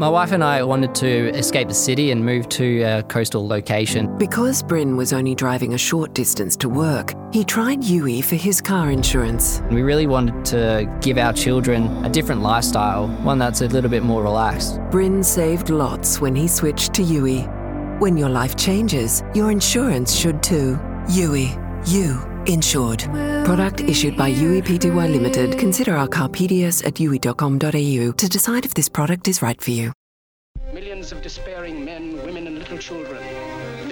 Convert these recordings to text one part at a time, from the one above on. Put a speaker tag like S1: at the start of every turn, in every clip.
S1: My wife and I wanted to escape the city and move to a coastal location.
S2: Because Bryn was only driving a short distance to work, he tried Youi for his car insurance.
S1: We really wanted to give our children a different lifestyle, one that's a little bit more relaxed.
S2: Bryn saved lots when he switched to Youi. When your life changes, your insurance should too. Youi. You. Insured. Product issued by Youi Pty Limited. Consider our car PDS at youi.com.au to decide if this product is right for you.
S3: Millions of despairing men, women, and little children,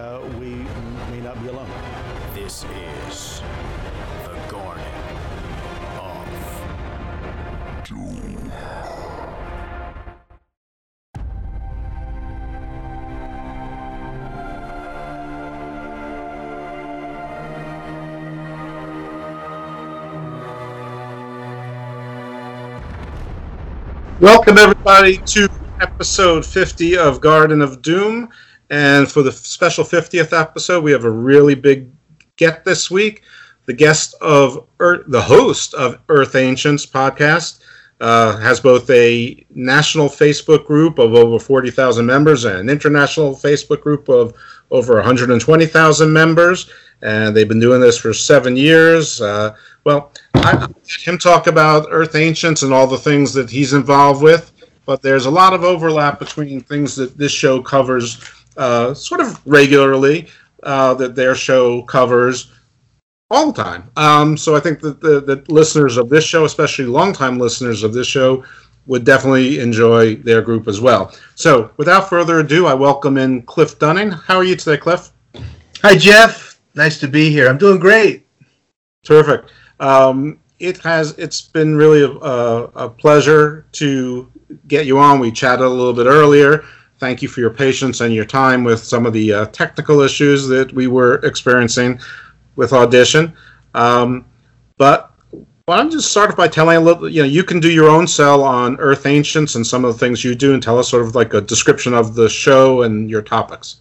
S4: uh, we may not be alone.
S5: This is the Garden of Doom.
S6: Welcome, everybody, to episode 50 of Garden of Doom. And for the special 50th episode, we have a really big get this week. The guest of Earth, the host of Earth Ancients podcast uh, has both a national Facebook group of over 40,000 members and an international Facebook group of over 120,000 members. And they've been doing this for seven years. Uh, well, I let him talk about Earth Ancients and all the things that he's involved with, but there's a lot of overlap between things that this show covers uh, sort of regularly, uh, that their show covers all the time. Um, so I think that the, the listeners of this show, especially longtime listeners of this show, would definitely enjoy their group as well. So without further ado, I welcome in Cliff Dunning. How are you today, Cliff?
S7: Hi, Jeff. Nice to be here. I'm doing great.
S6: Terrific. Um, it has. It's been really a, a, pleasure to get you on. We chatted a little bit earlier. Thank you for your patience and your time with some of the uh, technical issues that we were experiencing with audition. Um, but why don't you just start by telling a little? You know, you can do your own sell on Earth Ancients and some of the things you do, and tell us sort of like a description of the show and your topics.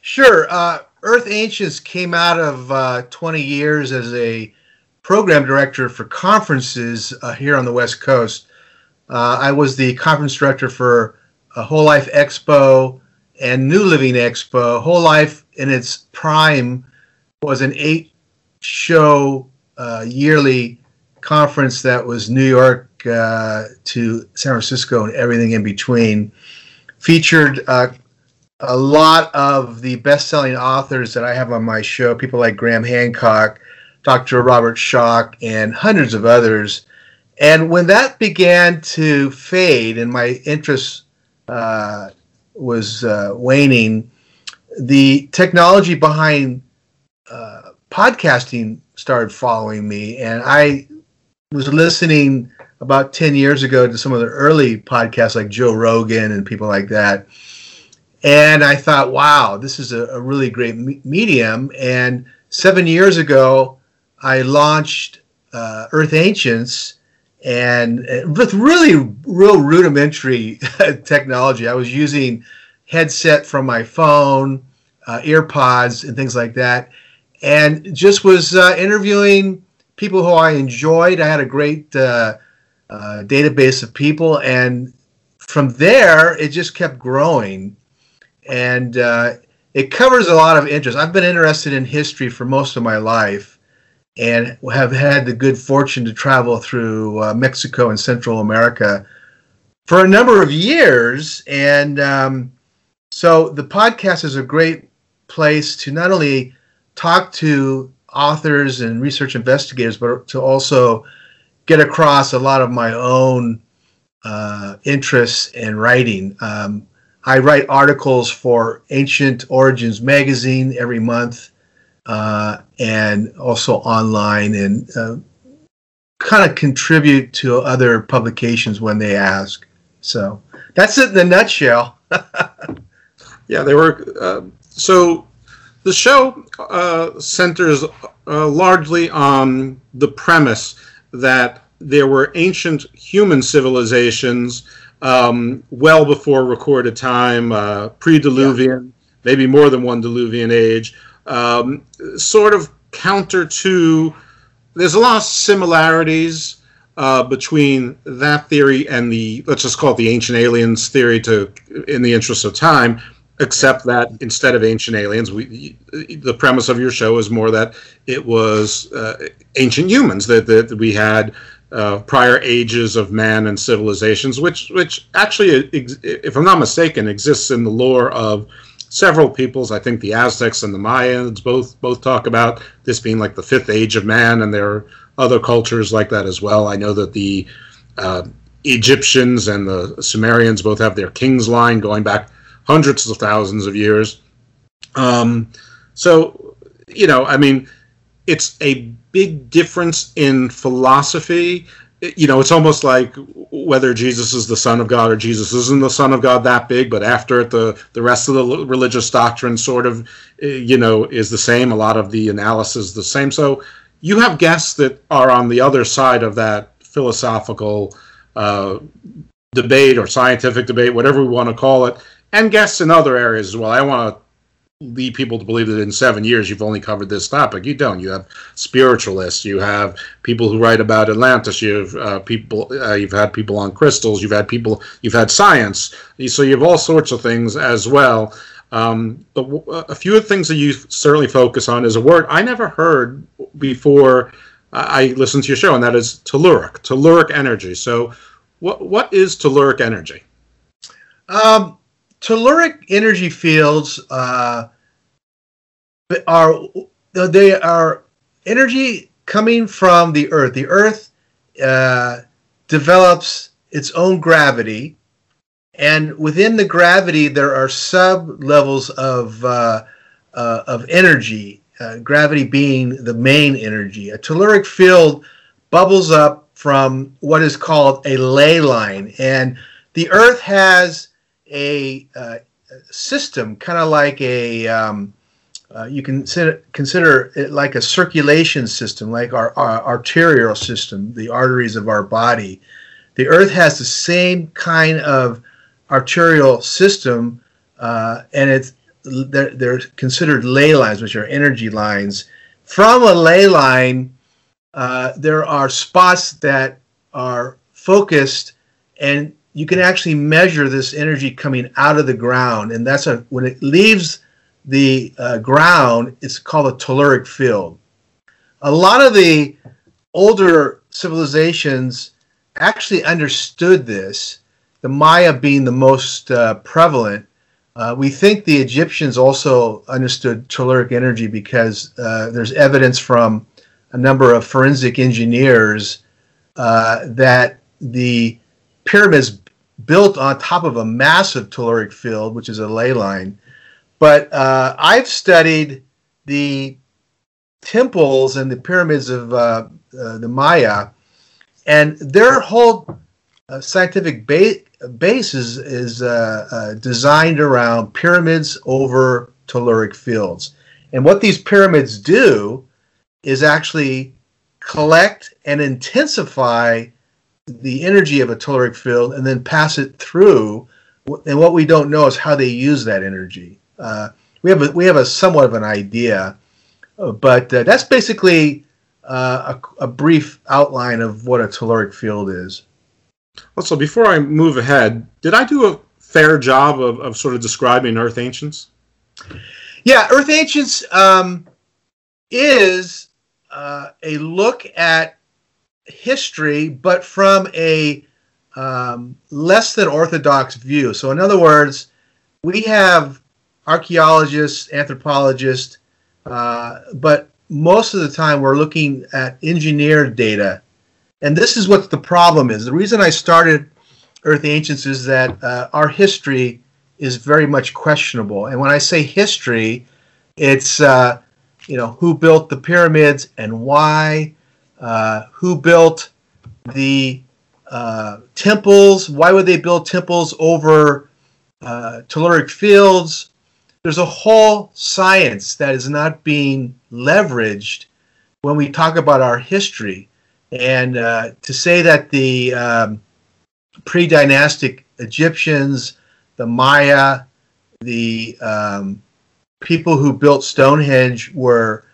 S7: Sure. Uh, Earth Ancients came out of uh, 20 years as a program director for conferences uh, here on the West Coast. Uh, I was the conference director for a Whole Life Expo and New Living Expo. Whole Life, in its prime, was an eight show uh, yearly conference that was New York uh, to San Francisco and everything in between. Featured uh, a lot of the best-selling authors that I have on my show, people like Graham Hancock, Dr. Robert Schoch, and hundreds of others. And when that began to fade and my interest uh, was uh, waning, the technology behind uh, podcasting started following me, and I was listening about 10 years ago to some of the early podcasts like Joe Rogan and people like that. And I thought, wow, this is a, a really great me- medium. And seven years ago, I launched uh, Earth Ancients and with really real rudimentary technology. I was using headset from my phone, uh, earpods, and things like that, and just was uh, interviewing people who I enjoyed. I had a great uh, uh database of people, and from there it just kept growing, and uh, it covers a lot of interest. I've been interested in history for most of my life and have had the good fortune to travel through uh, Mexico and Central America for a number of years. And um, so the podcast is a great place to not only talk to authors and research investigators, but to also get across a lot of my own uh, interests in writing. Um, I write articles for Ancient Origins magazine every month uh, and also online and uh, kind of contribute to other publications when they ask. So that's it in a nutshell.
S6: yeah, they were. Uh, so the show uh, centers uh, largely on the premise that there were ancient human civilizations um, well before recorded time, uh, pre Diluvian, yeah. maybe more than one Diluvian age, um, sort of counter to. There's a lot of similarities uh, between that theory and the let's just call it the ancient aliens theory. To in the interest of time, except that instead of ancient aliens, we the premise of your show is more that it was uh, ancient humans that that we had. Uh, prior ages of man and civilizations, which which actually, if I'm not mistaken, exists in the lore of several peoples. I think the Aztecs and the Mayans both both talk about this being like the fifth age of man, and there are other cultures like that as well. I know that the uh, Egyptians and the Sumerians both have their king's line going back hundreds of thousands of years. Um, so, you know, I mean, it's a big difference in philosophy you know, it's almost like whether Jesus is the Son of God or Jesus isn't the Son of God that big, but after it, the the rest of the religious doctrine sort of, eh, you know, is the same. A lot of the analysis is the same. So you have guests that are on the other side of that philosophical uh, debate or scientific debate, whatever we want to call it, and guests in other areas as well. I want to lead people to believe that in seven years you've only covered this topic. You don't. You have spiritualists. You have people who write about Atlantis. You have uh, people. Uh, you've had people on crystals. You've had people. You've had science. So you have all sorts of things as well. Um, but a few of the things that you certainly focus on is a word I never heard before I listened to your show, and that is telluric, telluric energy. So, what what is telluric energy?
S7: Um, telluric energy fields uh, are they are energy coming from the Earth. The Earth uh, develops its own gravity, and within the gravity there are sub levels of uh, uh, of energy. Uh, gravity being the main energy. A telluric field bubbles up from what is called a ley line, and the Earth has a uh, system, kind of like a um, uh, you can consider, consider it like a circulation system, like our, our, arterial system, the arteries of our body. The Earth has the same kind of arterial system, uh, and it's they're, they're, considered ley lines, which are energy lines. From a ley line, uh, there are spots that are focused and you can actually measure this energy coming out of the ground, and that's a when it leaves the uh, ground, it's called a telluric field. A lot of the older civilizations actually understood this. The Maya being the most uh, prevalent. Uh, we think the Egyptians also understood telluric energy because uh, there's evidence from a number of forensic engineers uh, that the pyramids built on top of a massive telluric field, which is a ley line. But uh, I've studied the temples and the pyramids of uh, uh, the Maya, and their whole uh, scientific ba- base is, is uh, uh, designed around pyramids over telluric fields. And what these pyramids do is actually collect and intensify the energy of a telluric field and then pass it through. And what we don't know is how they use that energy. Uh, we have a, we have a somewhat of an idea, uh, but uh, that's basically uh, a, a, brief outline of what a telluric field is.
S6: Well, so before I move ahead, did I do a fair job of, of sort of describing Earth Ancients?
S7: Yeah, Earth Ancients um, is uh, a look at history, but from a um, less than orthodox view. So, in other words, we have archaeologists, anthropologists, uh, but most of the time we're looking at engineered data. And this is what the problem is. The reason I started Earth Ancients is that uh, our history is very much questionable. And when I say history, it's uh, you know who built the pyramids and why, uh, who built the uh, temples, why would they build temples over uh, telluric fields? There's a whole science that is not being leveraged when we talk about our history. And uh, to say that the um, pre dynastic Egyptians, the Maya, the um, people who built Stonehenge were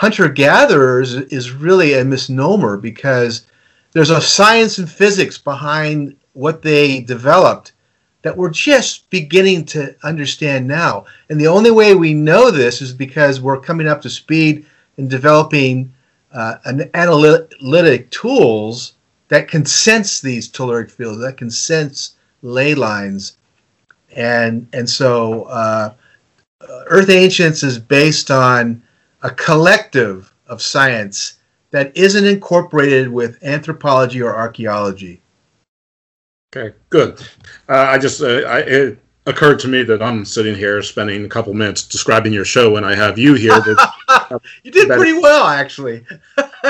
S7: hunter gatherers is really a misnomer because there's a science and physics behind what they developed that we're just beginning to understand now. And the only way we know this is because we're coming up to speed in developing uh, an analytic tools that can sense these telluric fields, that can sense ley lines. And, and so uh, Earth Ancients is based on a collective of science that isn't incorporated with anthropology or archaeology.
S6: Okay, good. Uh, I just uh, I, it occurred to me that I'm sitting here spending a couple minutes describing your show, and I have you here. That,
S7: you did pretty well, actually.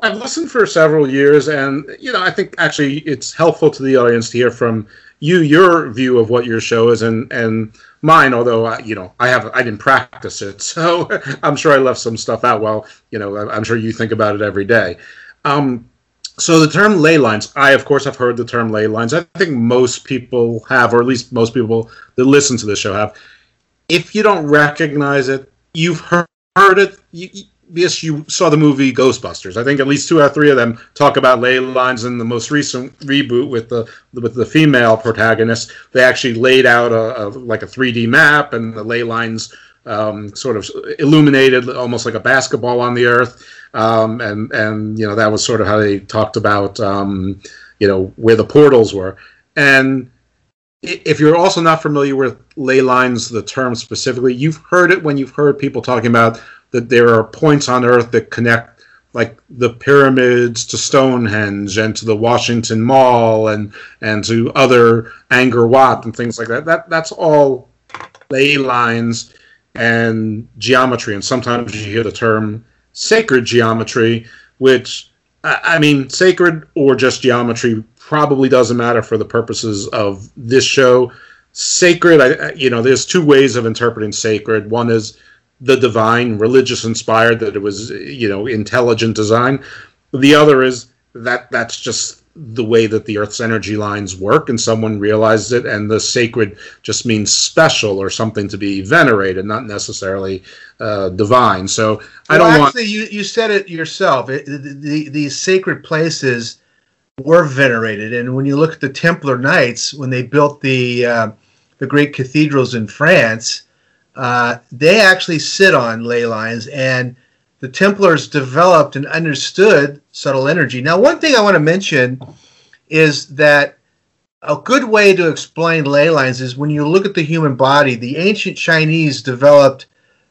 S6: I've listened for several years, and you know, I think actually it's helpful to the audience to hear from you your view of what your show is, and and mine. Although I, you know, I have I didn't practice it, so I'm sure I left some stuff out. Well, you know, I'm sure you think about it every day. Um, so the term ley lines, I of course have heard the term ley lines. I think most people have, or at least most people that listen to this show have. If you don't recognize it, you've heard it. You, yes, you saw the movie Ghostbusters. I think at least two out of three of them talk about ley lines. In the most recent reboot with the with the female protagonist, they actually laid out a, a like a 3D map, and the ley lines um, sort of illuminated almost like a basketball on the earth. Um, and and you know that was sort of how they talked about um, you know where the portals were. And if you're also not familiar with ley lines, the term specifically, you've heard it when you've heard people talking about that there are points on Earth that connect like the pyramids to Stonehenge and to the Washington Mall and and to other Angkor Wat and things like that. That that's all ley lines and geometry. And sometimes you hear the term sacred geometry, which I mean, sacred or just geometry probably doesn't matter for the purposes of this show. Sacred, I, you know, there's two ways of interpreting sacred. One is the divine, religious inspired, that it was, you know, intelligent design. The other is that that's just the way that the Earth's energy lines work, and someone realized it, and the sacred just means special or something to be venerated, not necessarily uh, divine. So I
S7: well,
S6: don't
S7: actually, want. you you said it yourself. It, the, the, these sacred places were venerated, and when you look at the Templar Knights when they built the uh, the great cathedrals in France, uh, they actually sit on ley lines, and the Templars developed and understood subtle energy. Now, one thing I want to mention is that a good way to explain ley lines is when you look at the human body, the ancient Chinese developed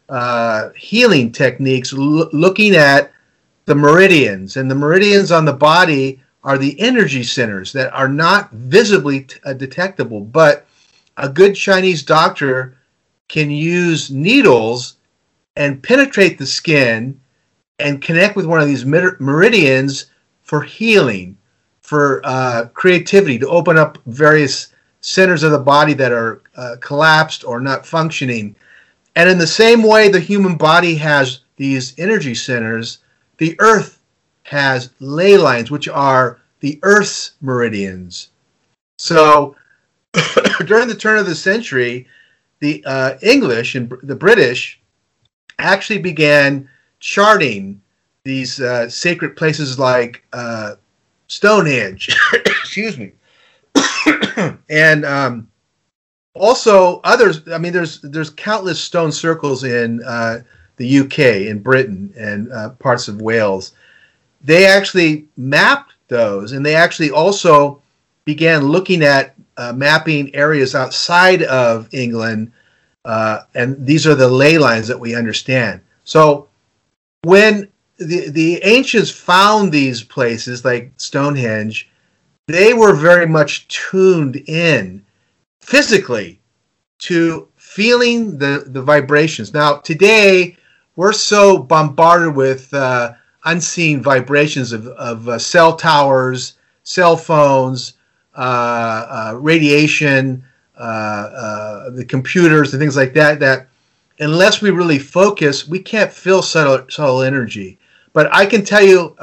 S7: uh, healing techniques l- looking at the meridians, and the meridians on the body are the energy centers that are not visibly t- uh, detectable, but a good Chinese doctor can use needles and penetrate the skin and connect with one of these meridians for healing, for uh, creativity, to open up various centers of the body that are uh, collapsed or not functioning. And in the same way the human body has these energy centers, the earth has ley lines, which are the earth's meridians. So during the turn of the century, the uh, English and the British actually began charting these uh, sacred places like uh, Stonehenge. Excuse me. and um, also others. I mean, there's there's countless stone circles in uh, the UK, in Britain, and uh, parts of Wales. They actually mapped those, and they actually also began looking at uh, mapping areas outside of England, uh, and these are the ley lines that we understand. So when the the ancients found these places like Stonehenge, they were very much tuned in physically to feeling the the vibrations. Now today we're so bombarded with uh, unseen vibrations of, of uh, cell towers, cell phones, Uh, uh, radiation, uh, uh, the computers, and things like that. That unless we really focus, we can't feel subtle, subtle energy. But I can tell you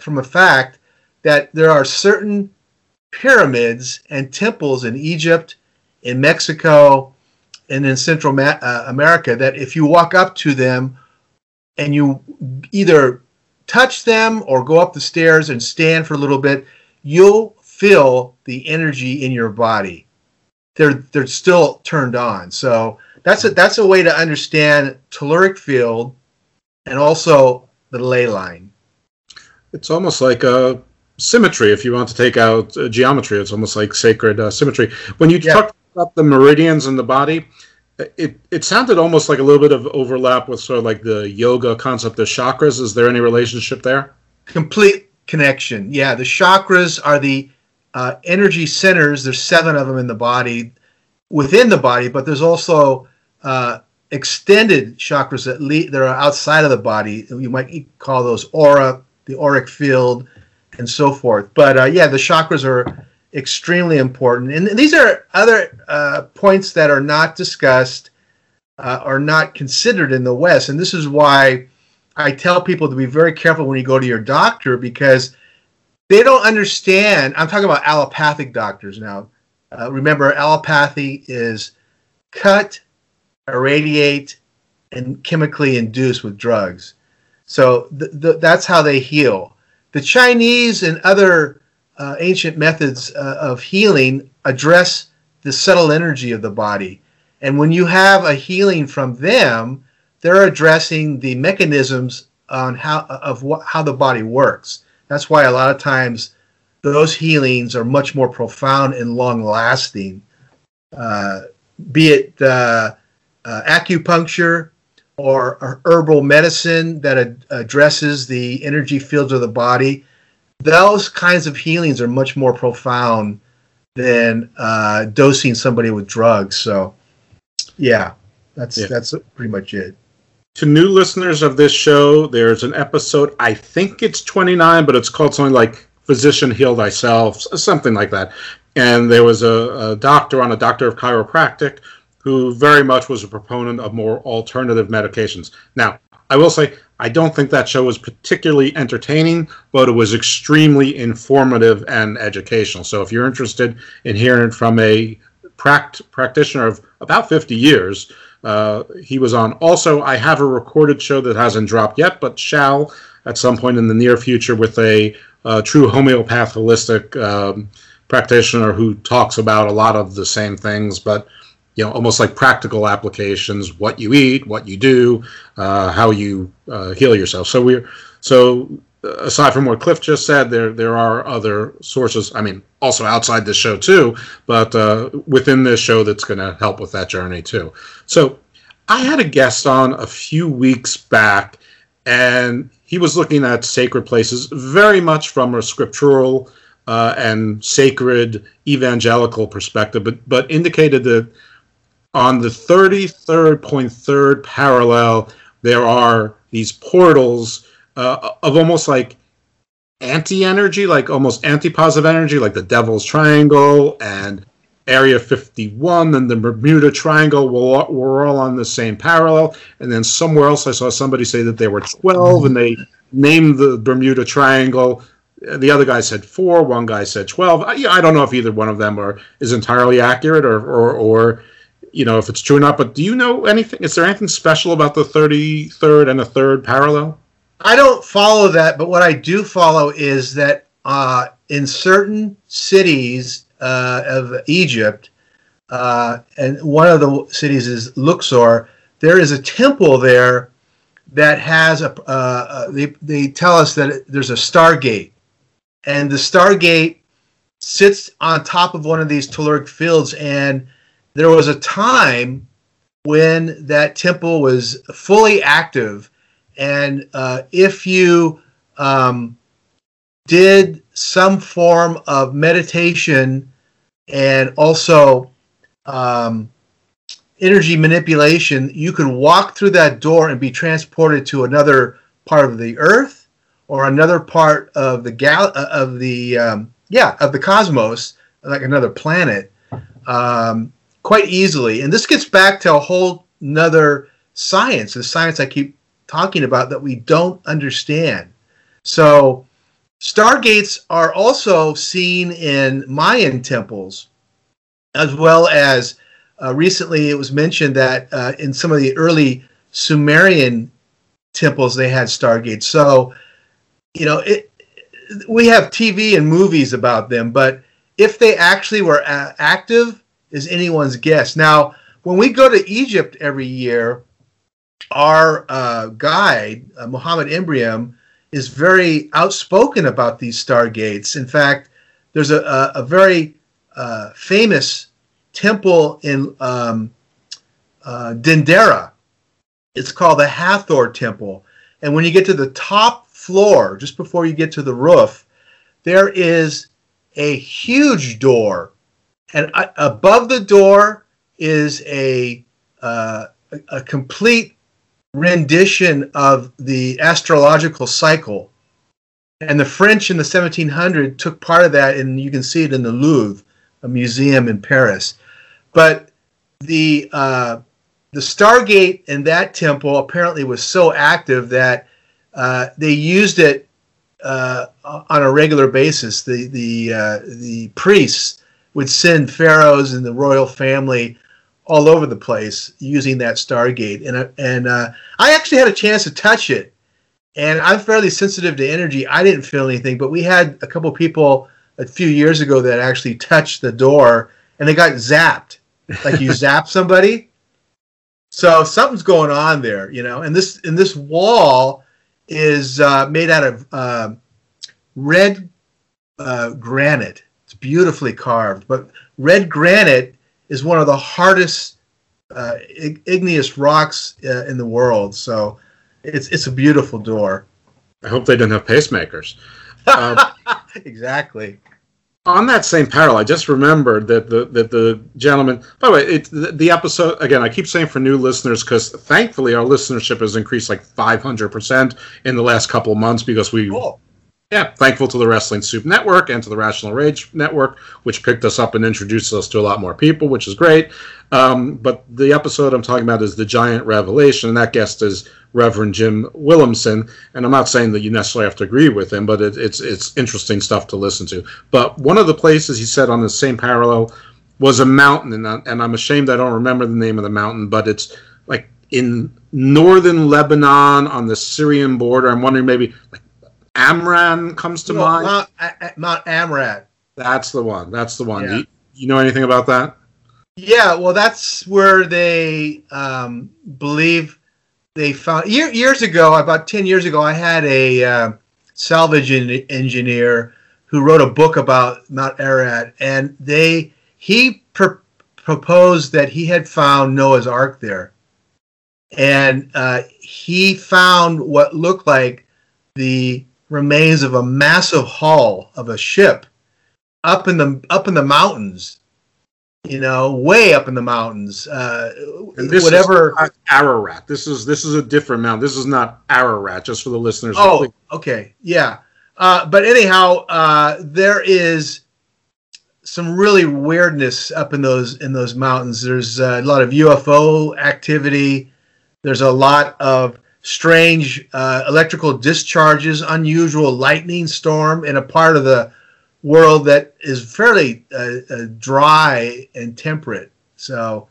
S7: from a fact that there are certain pyramids and temples in Egypt, in Mexico, and in Central Ma- uh, America that if you walk up to them and you either touch them or go up the stairs and stand for a little bit, you'll feel the energy in your body. They're they're still turned on. So that's a that's a way to understand telluric field and also the ley line.
S6: It's almost like a symmetry. If you want to take out uh, geometry, it's almost like sacred uh, symmetry. When you yeah. talk about the meridians in the body, it it sounded almost like a little bit of overlap with sort of like the yoga concept of chakras. Is there any relationship there?
S7: Complete connection. Yeah, the chakras are the uh, energy centers. There's seven of them in the body, within the body, but there's also uh, extended chakras that le- that are outside of the body. You might call those aura, the auric field, and so forth. But uh, yeah, the chakras are extremely important. And these are other uh, points that are not discussed uh, or not considered in the West. And this is why I tell people to be very careful when you go to your doctor because they don't understand. I'm talking about allopathic doctors now. Uh, remember, allopathy is cut, irradiate, and chemically induce with drugs. So th- th- that's how they heal. The Chinese and other uh, ancient methods uh, of healing address the subtle energy of the body. And when you have a healing from them, they're addressing the mechanisms on how of what, how the body works. That's why a lot of times those healings are much more profound and long lasting. Uh, be it uh, uh, acupuncture or, or, herbal medicine that ad- addresses the energy fields of the body those kinds of healings are much more profound than uh, dosing somebody with drugs. So, yeah, that's yeah. that's pretty much it.
S6: To new listeners of this show, there's an episode. I think it's 29, but it's called something like "Physician Heal Thyself," something like that. And there was a, a doctor on a doctor of chiropractic who very much was a proponent of more alternative medications. Now, I will say I don't think that show was particularly entertaining, but it was extremely informative and educational. So if you're interested in hearing from a pract- practitioner of about 50 years, uh, he was on. Also, I have a recorded show that hasn't dropped yet, but shall at some point in the near future with a uh, true homeopath holistic um, practitioner who talks about a lot of the same things, but you know, almost like practical applications: what you eat, what you do, uh, how you uh, heal yourself. So we're so aside from what Cliff just said, there there are other sources. I mean, also outside this show too, but uh, within this show that's going to help with that journey too. So I had a guest on a few weeks back, and he was looking at sacred places very much from a scriptural uh, and sacred evangelical perspective, but but indicated that on the 33rd point third parallel there are these portals uh, of almost like anti energy, like almost anti positive energy, like the Devil's Triangle and Area 51 and the Bermuda Triangle were, were all on the same parallel. And then somewhere else, I saw somebody say that there were 12 and they named the Bermuda Triangle. The other guy said four, one guy said 12. I, I don't know if either one of them are, is entirely accurate or, or, or you know, if it's true or not. But do you know anything? Is there anything special about the 33rd and the third parallel?
S7: I don't follow that, but what I do follow is that uh, in certain cities uh, of Egypt, uh, and one of the cities is Luxor, there is a temple there that has a. Uh, uh, they, they tell us that there's a stargate, and the stargate sits on top of one of these telluric fields, and there was a time when that temple was fully active and uh, if you um, did some form of meditation and also um, energy manipulation, you could walk through that door and be transported to another part of the Earth or another part of the gal uh, of the um, yeah of the cosmos, like another planet, um, quite easily. And this gets back to a whole another science, the science I keep talking about that we don't understand. So, stargates are also seen in Mayan temples, as well as uh, recently it was mentioned that uh, in some of the early Sumerian temples they had stargates. So, you know, it, we have TV and movies about them, but if they actually were a- active is anyone's guess. Now, when we go to Egypt every year, our uh, guide, uh, Muhammad Ibrahim, is very outspoken about these stargates. In fact, there's a, a, a very uh, famous temple in um, uh, Dendera. It's called the Hathor Temple. And when you get to the top floor, just before you get to the roof, there is a huge door. And uh, above the door is a, uh, a complete rendition of the astrological cycle. And the French in the 1700 took part of that, and you can see it in the Louvre, a museum in Paris. But the uh, the Stargate in that temple apparently was so active that uh, they used it uh, on a regular basis. The the uh, the priests would send pharaohs and the royal family all over the place using that Stargate. And and uh, I actually had a chance to touch it, and I'm fairly sensitive to energy. I didn't feel anything, but we had a couple people a few years ago that actually touched the door and they got zapped, like you zap somebody. So something's going on there, you know. And this and this wall is uh, made out of uh, red uh, granite. It's beautifully carved, but red granite is one of the hardest uh, igneous rocks uh, in the world. So it's it's a beautiful door.
S6: I hope they didn't have pacemakers. Uh,
S7: exactly.
S6: On that same parallel, I just remembered that the that the gentleman. By the way, it, the, the episode again. I keep saying for new listeners because thankfully our listenership has increased like 500 percent in the last couple of months because we cool yeah, thankful to the Wrestling Soup Network and to the Rational Rage Network, which picked us up and introduced us to a lot more people, which is great. Um, but the episode I'm talking about is The Giant Revelation, and that guest is Reverend Jim Williamson. And I'm not saying that you necessarily have to agree with him, but it, it's it's interesting stuff to listen to. But one of the places he said on the same parallel was a mountain, and, I, and I'm ashamed I don't remember the name of the mountain, but it's like in northern Lebanon on the Syrian border. I'm wondering maybe like Hermon comes to mind.
S7: Mount, uh, Mount Hermon.
S6: That's the one. That's the one. Yeah. You, you, know anything about that?
S7: Yeah, well, that's where they um, believe they found year, years ago. About ten years ago, I had a uh, salvage engineer who wrote a book about Mount Ararat, and they he pr- proposed that he had found Noah's Ark there, and uh, he found what looked like the remains of a massive hull of a ship up in the up in the mountains you know, way up in the mountains. Uh,
S6: And this
S7: whatever.
S6: is not Ararat. This is this is a different mountain. This is not Ararat. Just for the listeners.
S7: Oh, okay, yeah. Uh, but anyhow, uh, there is some really weirdness up in those in those mountains. There's a lot of UFO activity. There's a lot of strange uh, electrical discharges, unusual lightning storm in a part of the world that is fairly uh, uh, dry and temperate. So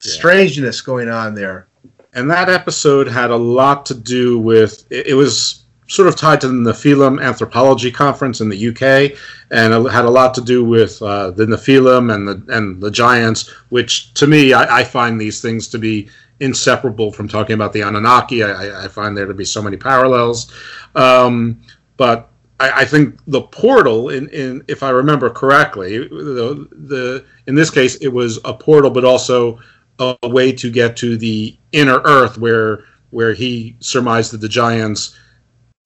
S7: strangeness going on there.
S6: And that episode had a lot to do with it, it was sort of tied to the Nephilim Anthropology Conference in the UK, and it had a lot to do with uh, the Nephilim and the and the giants. Which to me, I, I find these things to be inseparable from talking about the Anunnaki. I, I find there to be so many parallels, um, but I, I think the portal, in, in if I remember correctly, the, the in this case it was a portal, but also a, way to get to the inner Earth, where where he surmised that the giants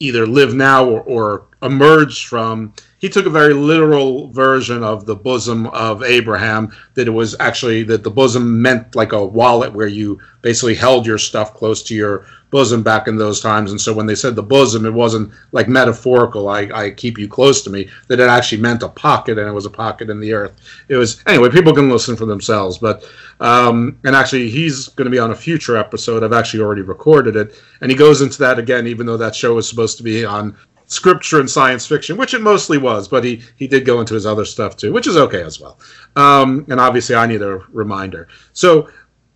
S6: either live now or, or emerged from. He took a very literal version of the bosom of Abraham. That it was actually that the bosom meant like a wallet where you basically held your stuff close to your bosom back in those times. And so when they said the bosom, it wasn't like metaphorical. I, I keep you close to me. That it actually meant a pocket, and it was a pocket in the earth. It was anyway. People can listen for themselves. But um, and actually, he's going to be on a future episode. I've actually already recorded it, and he goes into that again, even though that show was supposed to be on scripture and science fiction, which it mostly was, but he he did go into his other stuff too, which is okay as well. Um, and obviously, I need a reminder. So.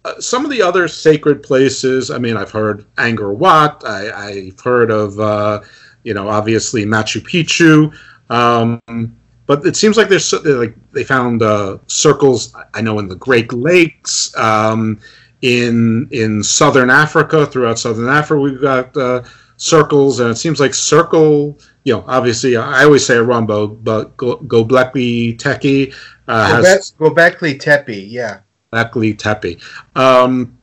S6: Uh, some of the other sacred places, I mean, I've heard Angkor Wat. I, I've heard of, uh, you know, obviously Machu Picchu. Um, but it seems like there's so- like they found uh, circles. I know in the Great Lakes, um, in in southern Africa, throughout southern Africa, we've got uh, circles, and it seems like circle. You know, obviously, I always say a Rumbo, but Go- Gobekli Tepe uh, has
S7: Gobekli Tepe, yeah.
S6: Gobekli Tepe. Um,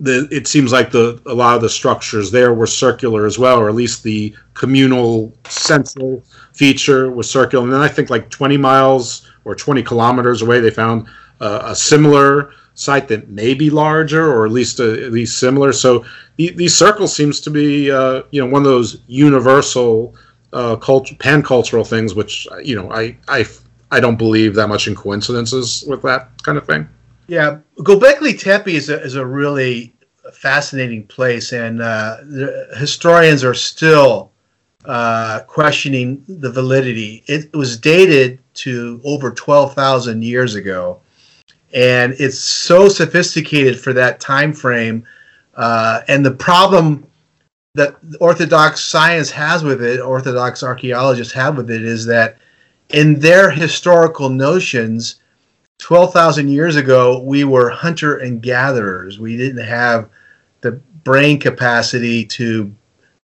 S6: the, it seems like the a lot of the structures there were circular as well, or at least the communal central feature was circular. And then I think like 20 miles or 20 kilometers away, they found uh, a similar site that may be larger, or at least uh, at least similar. So the, these circles seems to be uh, you know one of those universal uh, culture pan cultural things, which you know I I I don't believe that much in coincidences with that kind of thing.
S7: Yeah, Gobekli Tepe is a, is a really fascinating place, and uh, historians are still uh, questioning the validity. It was dated to over 12,000 years ago, and it's so sophisticated for that time frame. Uh, and the problem that Orthodox science has with it, Orthodox archaeologists have with it, is that in their historical notions, 12,000 years ago, we were hunter and gatherers. We didn't have the brain capacity to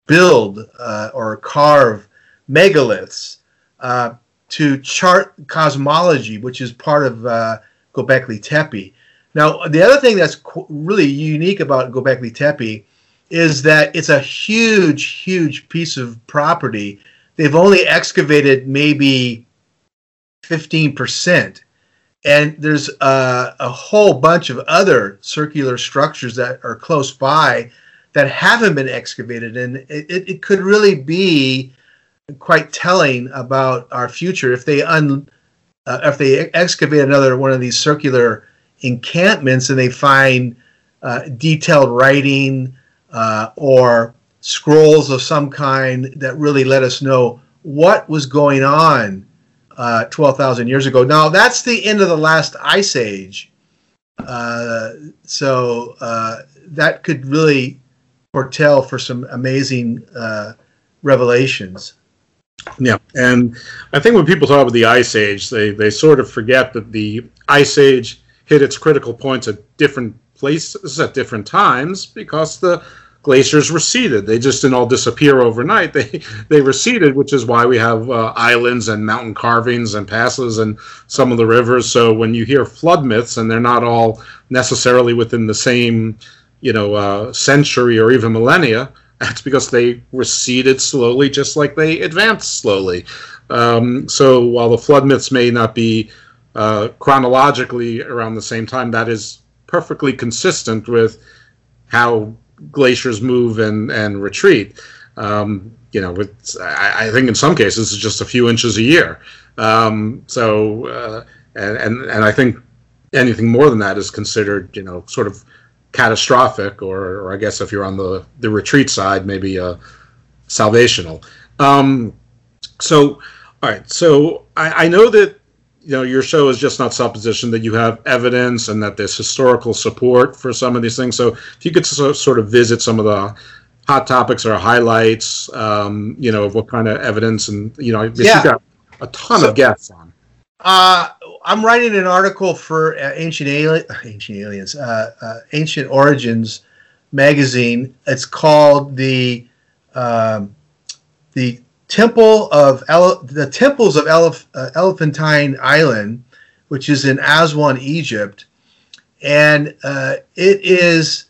S7: build uh, or carve megaliths, uh, to chart cosmology, which is part of uh, Gobekli Tepe. Now, the other thing that's really unique about Gobekli Tepe is that it's a huge, huge piece of property. They've only excavated maybe 15%. And there's a, a whole bunch of other circular structures that are close by that haven't been excavated. And it, it, it could really be quite telling about our future if they un, uh, if they excavate another one of these circular encampments and they find uh, detailed writing uh, or scrolls of some kind that really let us know what was going on uh, 12,000 years ago. Now, that's the end of the last ice age. Uh, so uh, that could really foretell for some amazing revelations.
S6: Yeah, and I think when people talk about the ice age, they they sort of forget that the ice age hit its critical points at different places at different times because the glaciers receded. They just didn't all disappear overnight. They they receded, which is why we have uh, islands and mountain carvings and passes and some of the rivers. So when you hear flood myths, and they're not all necessarily within the same, you know, uh, century or even millennia, that's because they receded slowly, just like they advanced slowly. Um, so while the flood myths may not be uh, chronologically around the same time, that is perfectly consistent with how glaciers move and, and retreat. Um, you know, I, I, think in some cases it's just a few inches a year. Um, so, uh, and, and, and I think anything more than that is considered, you know, sort of catastrophic, or, or I guess if you're on the, the retreat side, maybe uh, salvational. Um, so, all right. So I, I know that you know your show is just not supposition that you have evidence and that there's historical support for some of these things so if you could sort of visit some of the hot topics or highlights um, you know of what kind of evidence and you know yeah. you got a ton so, of guests on
S7: uh, i'm writing an article for uh, ancient alien ancient aliens uh, uh, ancient origins magazine. It's called the um, the temple of Ele- the temples of Elef- uh, Elephantine Island, which is in Aswan, Egypt, and uh, it is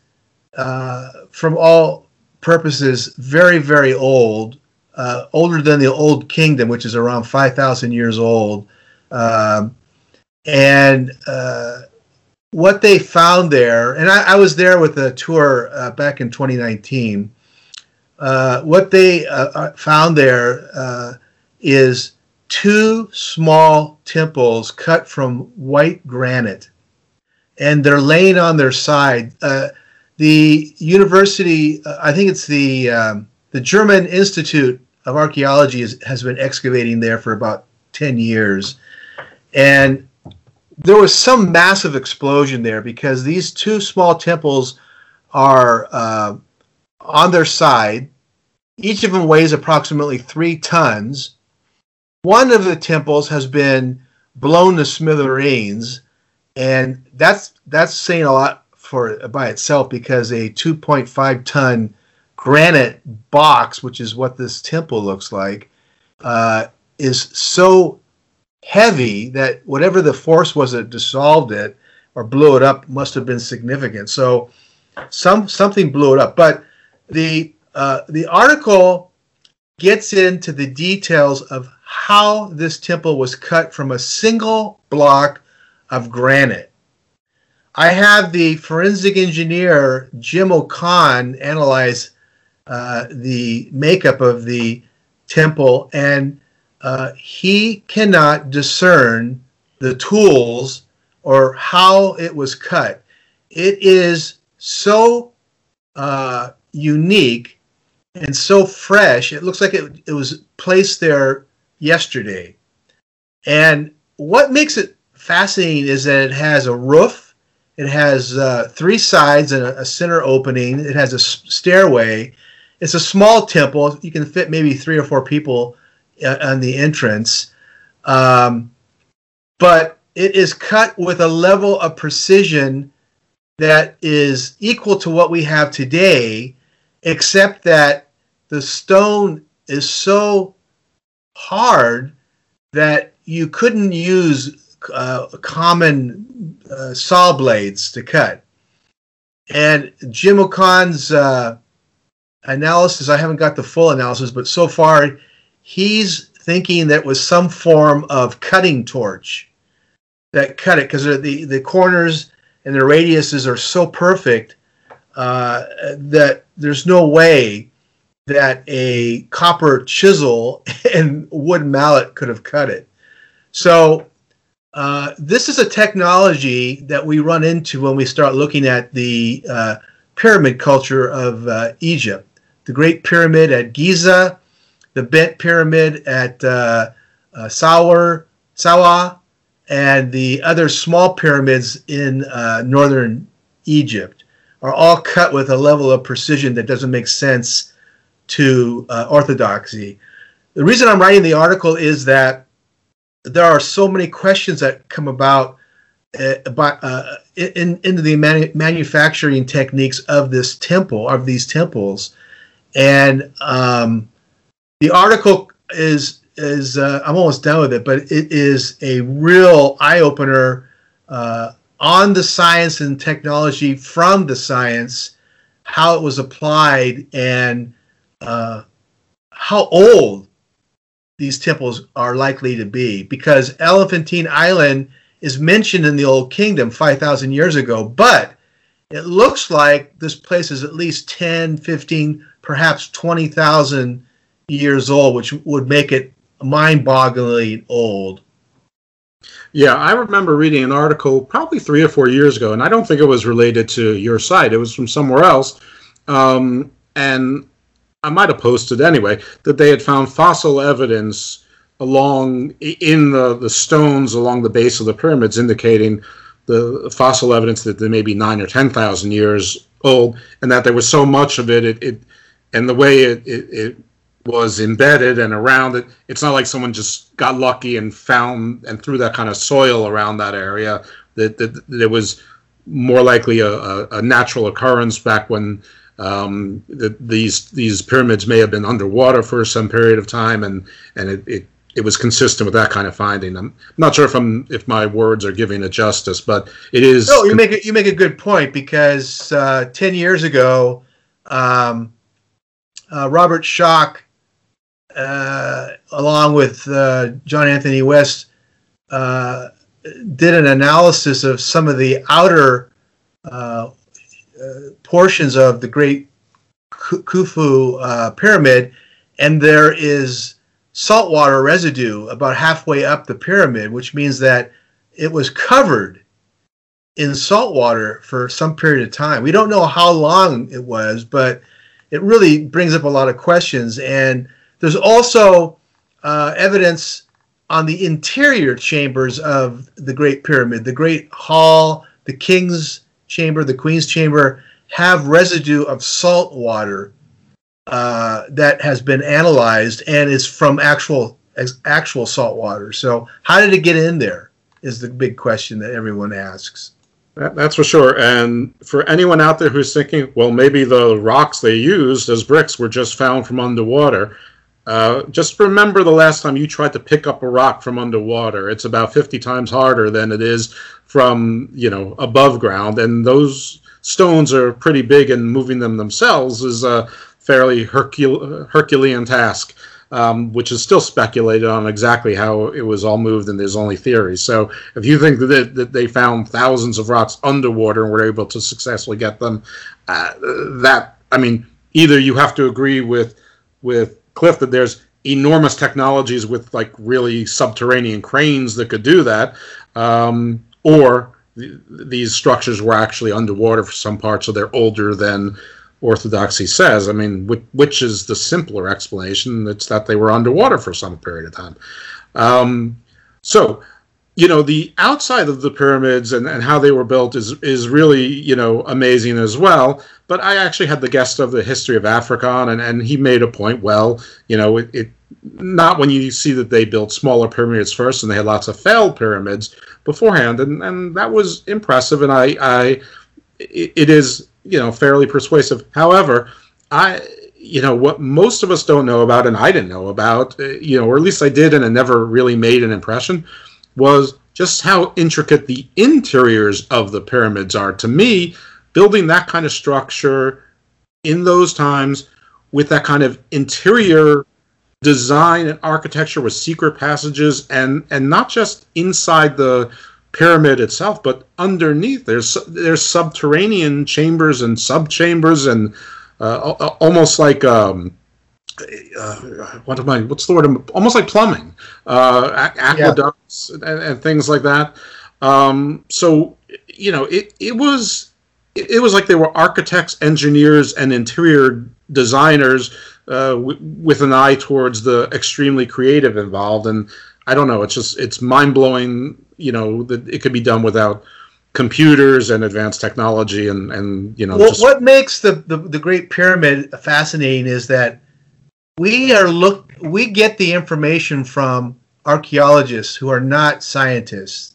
S7: uh, from all purposes very very old, older than the Old Kingdom, which is around five thousand years old, um, and uh, what they found there, and I, I, was there with a tour uh, back in 2019 uh, what they uh, uh, found there uh, is two small temples cut from white granite, and they're laying on their side. The university, I think it's the um, the German Institute of Archaeology, has been excavating there for about ten years, and there was some massive explosion there because these two small temples are uh, on their side. Each of them weighs approximately three tons. One of the temples has been blown to smithereens, and that's that's saying a lot for by itself because a 2.5 ton granite box, which is what this temple looks like, uh, is so heavy that whatever the force was that dissolved it or blew it up must have been significant. So some something blew it up, but the uh, the article gets into the details of how this temple was cut from a single block of granite. I have the forensic engineer Jim O'Con analyze uh, the makeup of the temple, and uh, he cannot discern the tools or how it was cut. It is so uh, unique and so fresh. It looks like it, it was placed there yesterday. And what makes it fascinating is that it has a roof, it has uh, three sides and a, a, center opening, it has a stairway. It's a small temple. You can fit maybe three or four people on the entrance. Um, but it is cut with a level of precision that is equal to what we have today except that the stone is so hard that you couldn't use uh, common uh, saw blades to cut. And Jim O'Con's uh, analysis, I haven't got the full analysis, but so far he's thinking that was some form of cutting torch that cut it because the, the corners and the radiuses are so perfect uh, that there's no way that a copper chisel and wood mallet could have cut it. So uh, this is a technology that we run into when we start looking at the uh, pyramid culture of uh, Egypt. The Great Pyramid at Giza, the Bent Pyramid at uh, uh, Sawa, and the other small pyramids in uh, northern Egypt are all cut with a level of precision that doesn't make sense to uh, orthodoxy. The reason I'm writing the article is that there are so many questions that come about uh, about, uh, in, into the manu- manufacturing techniques of this temple, of these temples. And um, the article is is uh, I'm almost done with it, but it is a real eye opener uh, on the science and technology from the science, how it was applied, and uh, how old these temples are likely to be. Because Elephantine Island is mentioned in the Old Kingdom 5,000 years ago, but it looks like this place is at least 10, 15, perhaps 20,000 years old, which would make it mind bogglingly old.
S6: Yeah, I remember reading an article probably three or four years ago, and I don't think it was related to your site. It was from somewhere else. Um, and I might have posted anyway that they had found fossil evidence along in the, the stones along the base of the pyramids indicating the fossil evidence that they may be nine or ten thousand years old and that there was so much of it, it, it and the way it, it, it was embedded and around it. It's not like someone just got lucky and found and threw that kind of soil around that area. That, that, that it was more likely a, a, a natural occurrence back when um, the, these these pyramids may have been underwater for some period of time, and and it, it, it was consistent with that kind of finding. I'm not sure if I'm if my words are giving it justice, but it is.
S7: No, you make it you make a good point because uh, ten years ago, um, uh, Robert Schoch uh, along with uh, John Anthony West, uh, did an analysis of some of the outer uh, uh, portions of the Great Khufu uh, Pyramid, and there is saltwater residue about halfway up the pyramid, which means that it was covered in salt water for some period of time. We don't know how long it was, but it really brings up a lot of questions. And there's also uh, evidence on the interior chambers of the Great Pyramid. The Great Hall, the King's Chamber, the Queen's Chamber have residue of salt water uh, that has been analyzed and is from actual actual salt water. So how did it get in there? Is the big question that everyone asks.
S6: That's for sure. And for anyone out there who's thinking, well, maybe the rocks they used as bricks were just found from underwater, uh, just remember the last time you tried to pick up a rock from underwater. It's about 50 times harder than it is from, you know, above ground. And those stones are pretty big, and moving them themselves is a fairly Hercule- Herculean task, um, which is still speculated on exactly how it was all moved, and there's only theories. So if you think that, that they found thousands of rocks underwater and were able to successfully get them, uh, that, I mean, either you have to agree with, with Cliff that there's enormous technologies with like really subterranean cranes that could do that, um, or th- these structures were actually underwater for some parts, so they're older than orthodoxy says. I mean, which, which is the simpler explanation? It's that they were underwater for some period of time. Um, so you know the outside of the pyramids and, and how they were built is is really you know amazing as well. But i actually had the guest of the history of africa on and, and he made a point well you know it, it not when you see that they built smaller pyramids first and they had lots of failed pyramids beforehand. And and that was impressive and i i it, is you know fairly persuasive. However i you know what most of us don't know about and i didn't know about uh, you know or at least i did and it never really made an impression was just how intricate the interiors of the pyramids are. To me, building that kind of structure in those times with that kind of interior design and architecture with secret passages and and not just inside the pyramid itself but underneath there's there's subterranean chambers and subchambers and uh, almost like um, uh, what am I? What's the word? Almost like plumbing, uh, aqueducts, yeah. and, and, things like that. Um, so you know, it it was it, was like they were architects, engineers, and interior designers uh, w- with an eye towards the extremely creative involved. And I don't know, it's just it's mind blowing. You know that it could be done without computers and advanced technology and and you know
S7: well, just... what makes the, the the great pyramid fascinating is that we are look we get the information from archaeologists who are not scientists.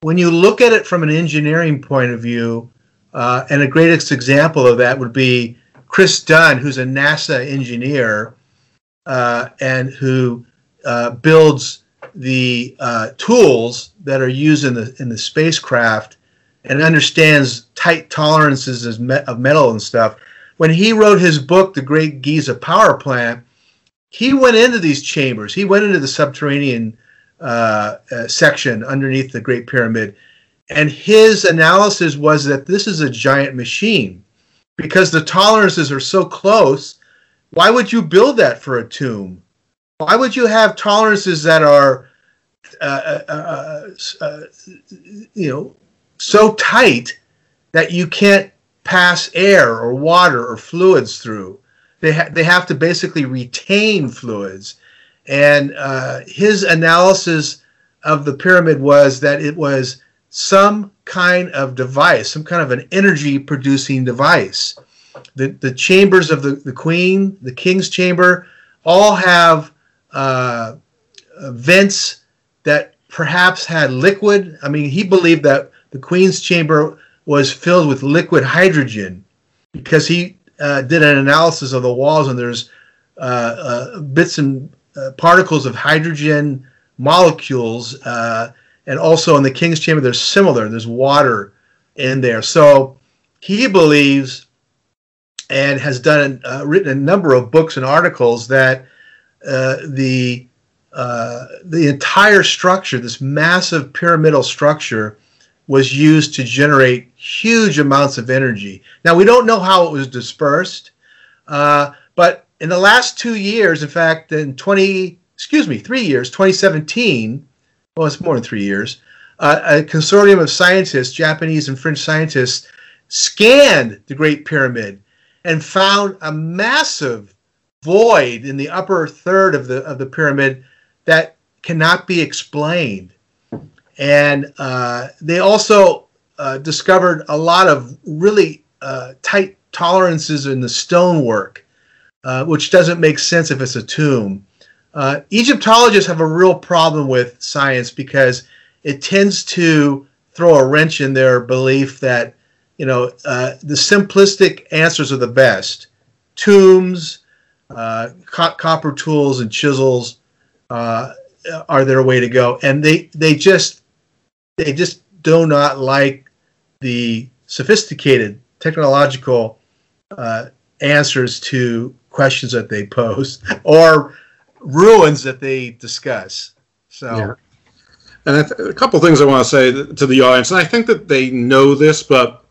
S7: When you look at it from an engineering point of view, uh, and a greatest example of that would be Chris Dunn, who's a NASA engineer uh, and who uh, builds the uh, tools that are used in the in the spacecraft and understands tight tolerances of metal and stuff when he wrote his book, The Great Giza Power Plant, he went into these chambers. He went into the subterranean uh, uh, section underneath the Great Pyramid. And his analysis was that this is a giant machine because the tolerances are so close. Why would you build that for a tomb? Why would you have tolerances that are, uh, uh, uh, you know, so tight that you can't pass air or water or fluids through? They ha- they have to basically retain fluids, and uh, his analysis of the pyramid was that it was some kind of device, some kind of an energy producing device. The, the chambers of the, the queen, the king's chamber, all have uh, vents that perhaps had liquid. I mean, he believed that the queen's chamber was filled with liquid hydrogen because he uh, did an analysis of the walls and there's uh, uh bits and uh, particles of hydrogen molecules uh, and also in the king's chamber there's similar. There's water in there. So he believes and has done written a number of books and articles that the the entire structure this massive pyramidal structure was used to generate huge amounts of energy now we don't know how it was dispersed uh, but in the last two years in fact in 20 excuse me three years 2017 well, it's more than three years, uh, a consortium of scientists, Japanese and French scientists, scanned the Great Pyramid and found a massive void in the upper third of the of the pyramid that cannot be explained. And uh, they also uh, discovered a lot of really uh, tight tolerances in the stonework, uh, which doesn't make sense if it's a tomb. Uh, Egyptologists have a real problem with science because it tends to throw a wrench in their belief that you know uh, the simplistic answers are the best. Tombs, co- copper tools, and chisels are their way to go, and they they just they just do not like the sophisticated technological uh, answers to questions that they pose or ruins that they discuss. So. Yeah.
S6: And a couple things I want to say to the audience, and I think that they know this, but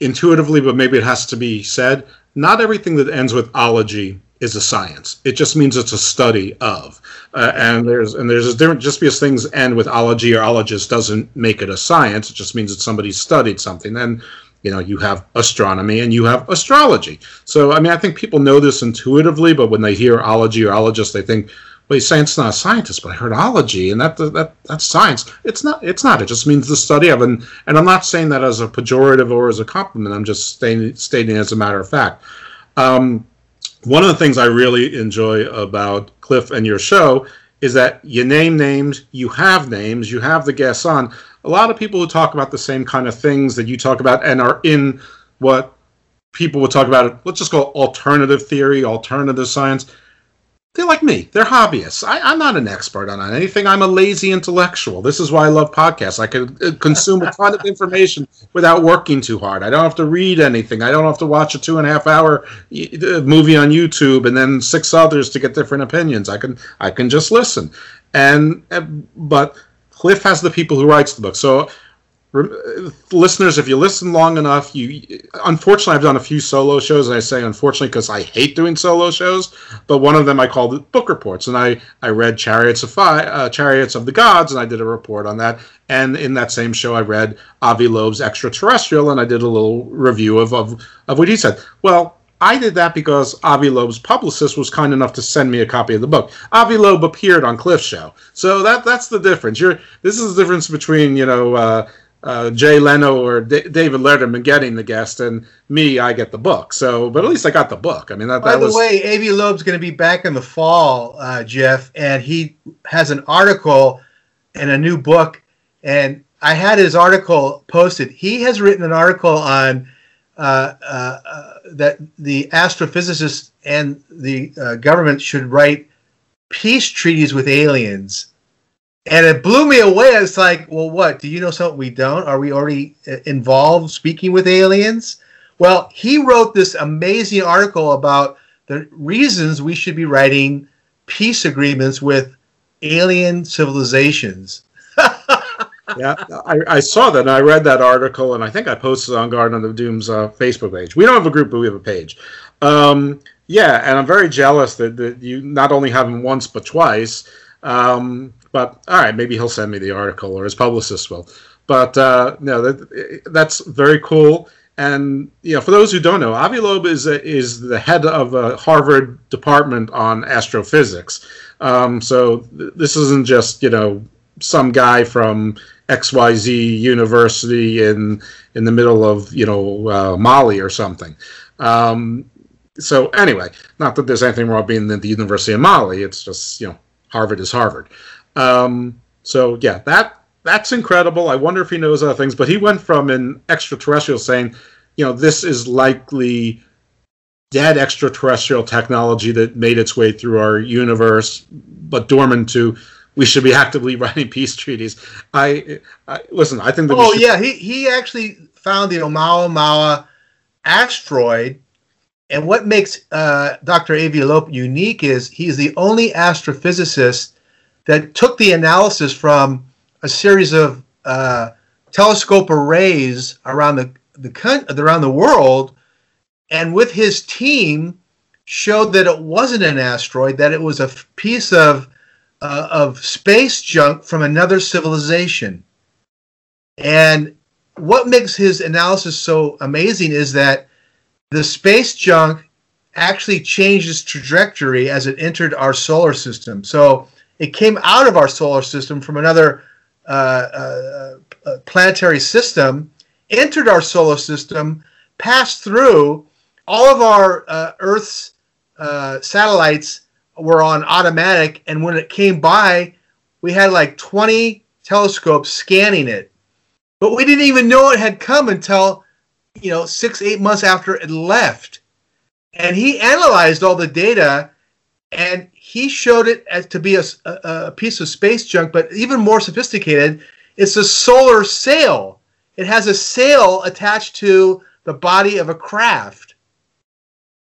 S6: intuitively, but maybe it has to be said. Not everything that ends with ology is a science. It just means it's a study of. Uh, and there's and there's a different just because things end with ology or ologist doesn't make it a science. It just means that somebody studied something. And you know you have astronomy and you have astrology so i mean i think people know this intuitively but when they hear ology or ologist they think well he's not a scientist but i heard ology and that, that that's science it's not it's not it just means the study of and and i'm not saying that as a pejorative or as a compliment i'm just stating, stating as a matter of fact um, one of the things i really enjoy about cliff and your show is that you name names you have names you have the guests on a lot of people who talk about the same kind of things that you talk about and are in what people would talk about, let's just call alternative theory, alternative science. They're like me. They're hobbyists. I, am not an expert on anything. I'm a lazy intellectual. This is why I love podcasts. I can uh, consume a ton of information without working too hard. I don't have to read anything. I don't have to watch a two and a half hour uh, movie on YouTube and then six others to get different opinions. I can I can just listen. And uh, but Cliff has the people who writes the book. So listeners, if you listen long enough, you unfortunately I've done a few solo shows, and I say unfortunately because I hate doing solo shows. But one of them I called book reports, and I I read Chariots of Fire, uh, Chariots of the Gods, and I did a report on that. And in that same show, I read Avi Loeb's Extraterrestrial, and I did a little review of of, of what he said. Well, I did that because Avi Loeb's publicist was kind enough to send me a copy of the book. Avi Loeb appeared on Cliff's show, so that that's the difference. You're this is the difference between you know uh, uh, Jay Leno or D- David Letterman getting the guest, and me, I get the book. So, but at least I got the book. I mean, that,
S7: by
S6: that
S7: the
S6: was...
S7: way, Avi Loeb's going to be back in the fall, uh, Jeff, and he has an article and a new book, and I had his article posted. He has written an article on uh, uh, uh, that the astrophysicists and the uh, government should write peace treaties with aliens. And it blew me away. It's like, well, what? Do you know something we don't? Are we already uh, involved speaking with aliens? Well, he wrote this amazing article about the reasons we should be writing peace agreements with alien civilizations.
S6: yeah, I, I, saw that and I read that article and I think I posted on Garden of Doom's uh, Facebook page. We don't have a group, but we have a page. Um, yeah, and I'm very jealous that, that you not only have him once but twice. Um, but all right, maybe he'll send me the article or his publicist will. But uh, no, that, that's very cool. And you know, for those who don't know, Avi Loeb is a, is the head of a Harvard department on astrophysics. Um, so th- this isn't just you know some guy from XYZ University in in the middle of you know uh, Mali or something. Um, so anyway, not that there's anything wrong being at the University of Mali. It's just you know Harvard is Harvard. Um, so yeah, that that's incredible. I wonder if he knows other things. But he went from an extraterrestrial saying, you know, this is likely dead extraterrestrial technology that made its way through our universe, but dormant to we should be actively writing peace treaties. I, I listen. I think that.
S7: Oh should... yeah, he he actually found the Oumuamua asteroid and what makes uh, Dr. Avi Loeb unique is he's the only astrophysicist that took the analysis from a series of uh, telescope arrays around the, the around the world, and with his team showed that it wasn't an asteroid, that it was a piece of uh, of space junk from another civilization. And what makes his analysis so amazing is that the space junk actually changed its trajectory as it entered our solar system. So it came out of our solar system from another uh, uh, uh, planetary system, entered our solar system, passed through. All of our uh, Earth's uh, satellites were on automatic, and when it came by, we had like 20 telescopes scanning it. But we didn't even know it had come until you know, six, eight months after it left. And he analyzed all the data and he showed it as to be a, a, a piece of space junk, but even more sophisticated, it's a solar sail. It has a sail attached to the body of a craft.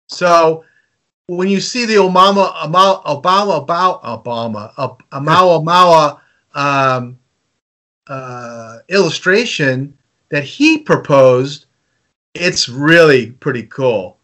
S7: So when you see the Obama, Obama, Obama, Obama, Obama, Obama um, uh, illustration that he proposed, it's really pretty cool.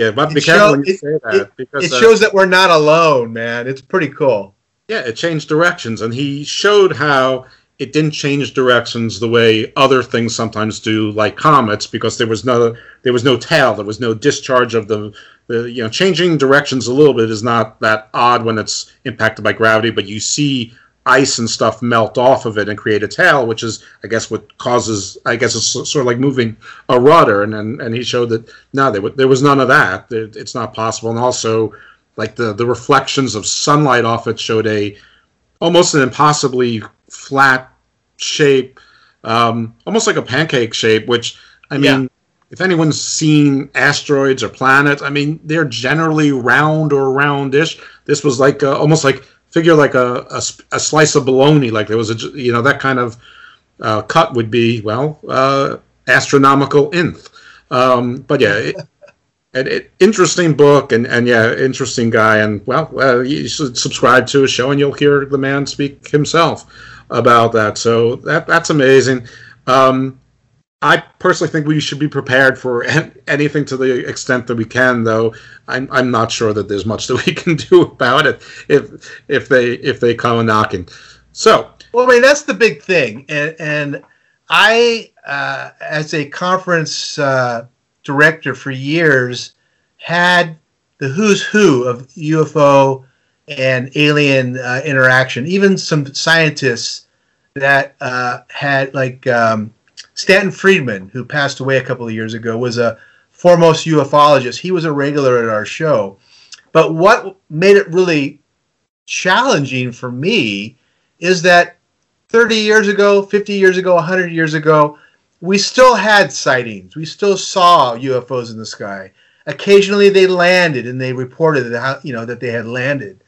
S6: Yeah, but be careful when you say that
S7: it, because it uh, shows that we're not alone, man. It's pretty cool.
S6: Yeah, it changed directions, and he showed how it didn't change directions the way other things sometimes do, like comets, because there was no there was no tail, there was no discharge of the, the you know changing directions a little bit is not that odd when it's impacted by gravity, but you see ice and stuff melt off of it and create a tail, which is, I guess, what causes. I guess it's sort of like moving a rudder, and and, and he showed that no, there, there was none of that. It's not possible, and also like the the reflections of sunlight off it showed a almost an impossibly flat shape, um, almost like a pancake shape. Which I mean. Yeah. If anyone's seen asteroids or planets, I mean, they're generally round or roundish. This was like uh, almost like figure like a, a, a, slice of bologna, like there was a, you know, that kind of uh, cut would be, well, uh, astronomical nth. Um, but yeah, it, it, it, interesting book and, and yeah, interesting guy. And well, uh, you should subscribe to his show and you'll hear the man speak himself about that. So that that's amazing. Um, I personally think we should be prepared for anything to the extent that we can, though. I'm I'm not sure that there's much that we can do about it if if they if they come knocking. So,
S7: well, I mean that's the big thing, and and I uh, as a conference uh, director for years had the who's who of UFO and alien uh, interaction. Even some scientists that uh, had like. Um, Stanton Friedman, who passed away a couple of years ago, was a foremost ufologist. He was a regular at our show. But what made it really challenging for me is that 30 years ago, 50 years ago, 100 years ago, we still had sightings. We still saw UFOs in the sky. Occasionally they landed and they reported that, you know, that they had landed.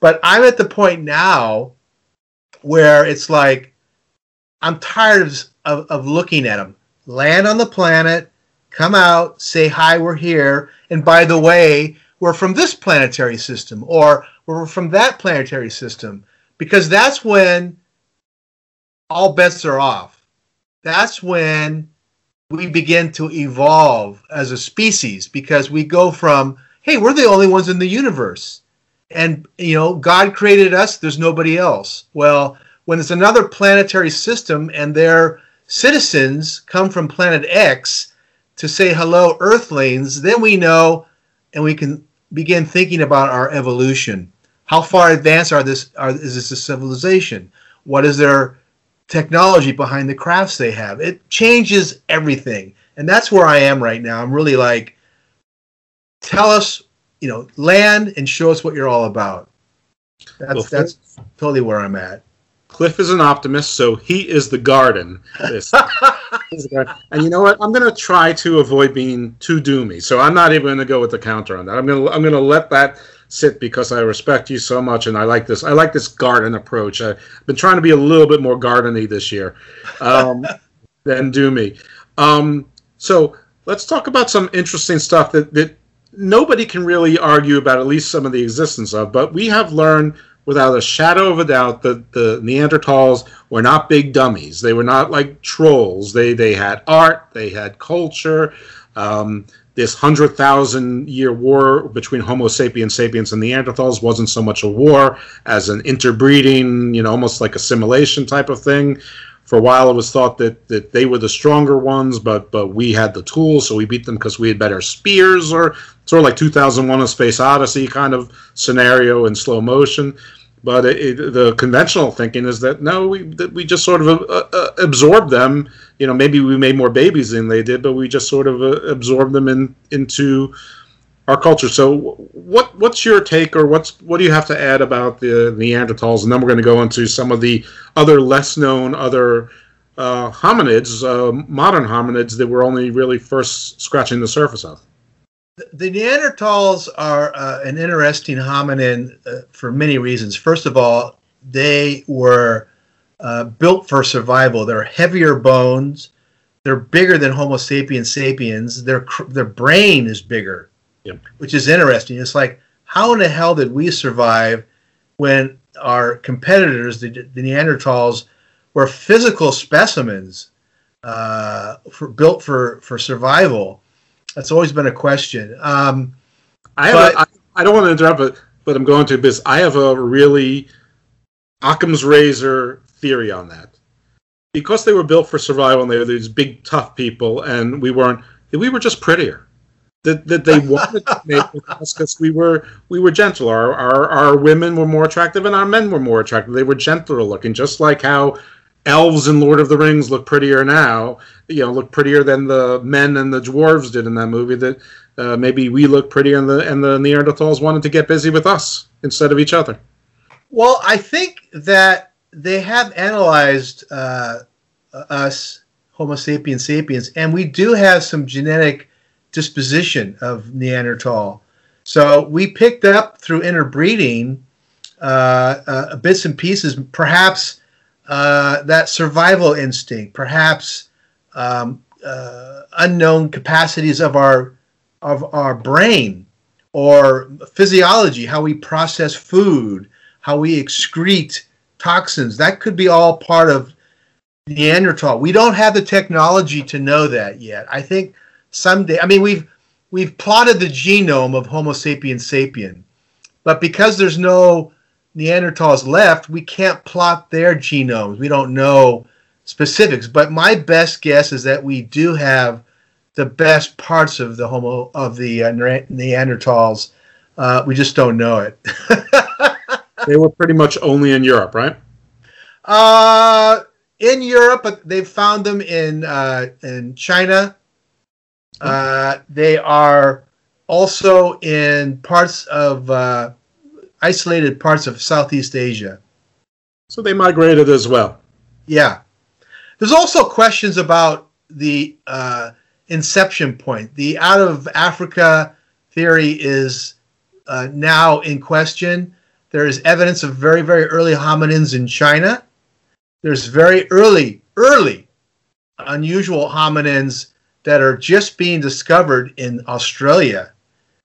S7: But I'm at the point now where it's like I'm tired of of, of looking at them. Land on the planet, come out, say hi, we're here, and by the way, we're from this planetary system or we're from that planetary system because that's when all bets are off. That's when we begin to evolve as a species because we go from, hey, we're the only ones in the universe. And, you know, God created us, there's nobody else. Well, when there's another planetary system and their citizens come from planet X to say hello, Earthlings, then we know and we can begin thinking about our evolution. How far advanced are this are, is this a civilization? What is their technology behind the crafts they have? It changes everything. And that's where I am right now. I'm really like, tell us, you know, land and show us what you're all about. That's well, that's totally where I'm at.
S6: Cliff is an optimist, so he is the garden. and you know what? I'm going to try to avoid being too doomy. So I'm not even going to go with the counter on that. I'm going to I'm going to let that sit because I respect you so much and I like this. I like this garden approach. I've been trying to be a little bit more gardeny this year um, than doomy. Um, so let's talk about some interesting stuff that that nobody can really argue about. At least some of the existence of, but we have learned without a shadow of a doubt that the Neanderthals were not big dummies. They were not like trolls. They they had art. They had culture. Um, this hundred thousand year war between Homo sapiens sapiens and Neanderthals wasn't so much a war as an interbreeding, you know, almost like assimilation type of thing. For a while, it was thought that, that they were the stronger ones, but but we had the tools, so we beat them because we had better spears, or sort of like 2001: A Space Odyssey kind of scenario in slow motion. But it, it, the conventional thinking is that no, we that we just sort of uh, uh, absorbed them. You know, maybe we made more babies than they did, but we just sort of uh, absorbed them in into our culture. So, what what's your take, or what's what do you have to add about the Neanderthals? And then we're going to go into some of the other less known other uh, hominids, uh, modern hominids that we're only really first scratching the surface of.
S7: The Neanderthals are uh, an interesting hominin uh, for many reasons. First of all, they were uh, built for survival. They're heavier bones. They're bigger than Homo sapiens sapiens. Their their brain is bigger
S6: Yep.
S7: Which is interesting. It's like, how in the hell did we survive when our competitors, the, the Neanderthals, were physical specimens uh, for, built for, for survival? That's always been a question. Um,
S6: I, but, a, I, I don't want to interrupt, but, but I'm going to because I have a really Occam's razor theory on that. Because they were built for survival and they were these big, tough people, and we weren't, we were just prettier that, that they wanted to make us because we were we were gentle. Our, our our women were more attractive and our men were more attractive. They were gentler looking, just like how elves in Lord of the Rings look prettier now. You know, look prettier than the men and the dwarves did in that movie. That uh, maybe we look prettier, and the and the Neanderthals wanted to get busy with us instead of each other.
S7: Well, I think that they have analyzed uh, us, Homo sapiens sapiens, and we do have some genetic disposition of Neanderthal. So we picked up through interbreeding uh, uh, bits and pieces, perhaps uh, that survival instinct, perhaps um, uh, unknown capacities of our of our brain or physiology, how we process food, how we excrete toxins. That could be all part of Neanderthal. We don't have the technology to know that yet. I think someday. I mean, we've we've plotted the genome of Homo sapiens sapien, but because there's no Neanderthals left, we can't plot their genomes. We don't know specifics. But my best guess is that we do have the best parts of the Homo of the uh, Neanderthals. Uh, we just don't know it.
S6: they were pretty much only in Europe, right?
S7: Uh, in Europe, but they've found them in uh, in China, uh, they are also in parts of uh, isolated parts of Southeast Asia.
S6: So they migrated as well.
S7: Yeah. There's also questions about the uh, inception point. The out of Africa theory is uh, now in question. There is evidence of very, very early hominins in China. There's very early, early, unusual hominins that are just being discovered in Australia.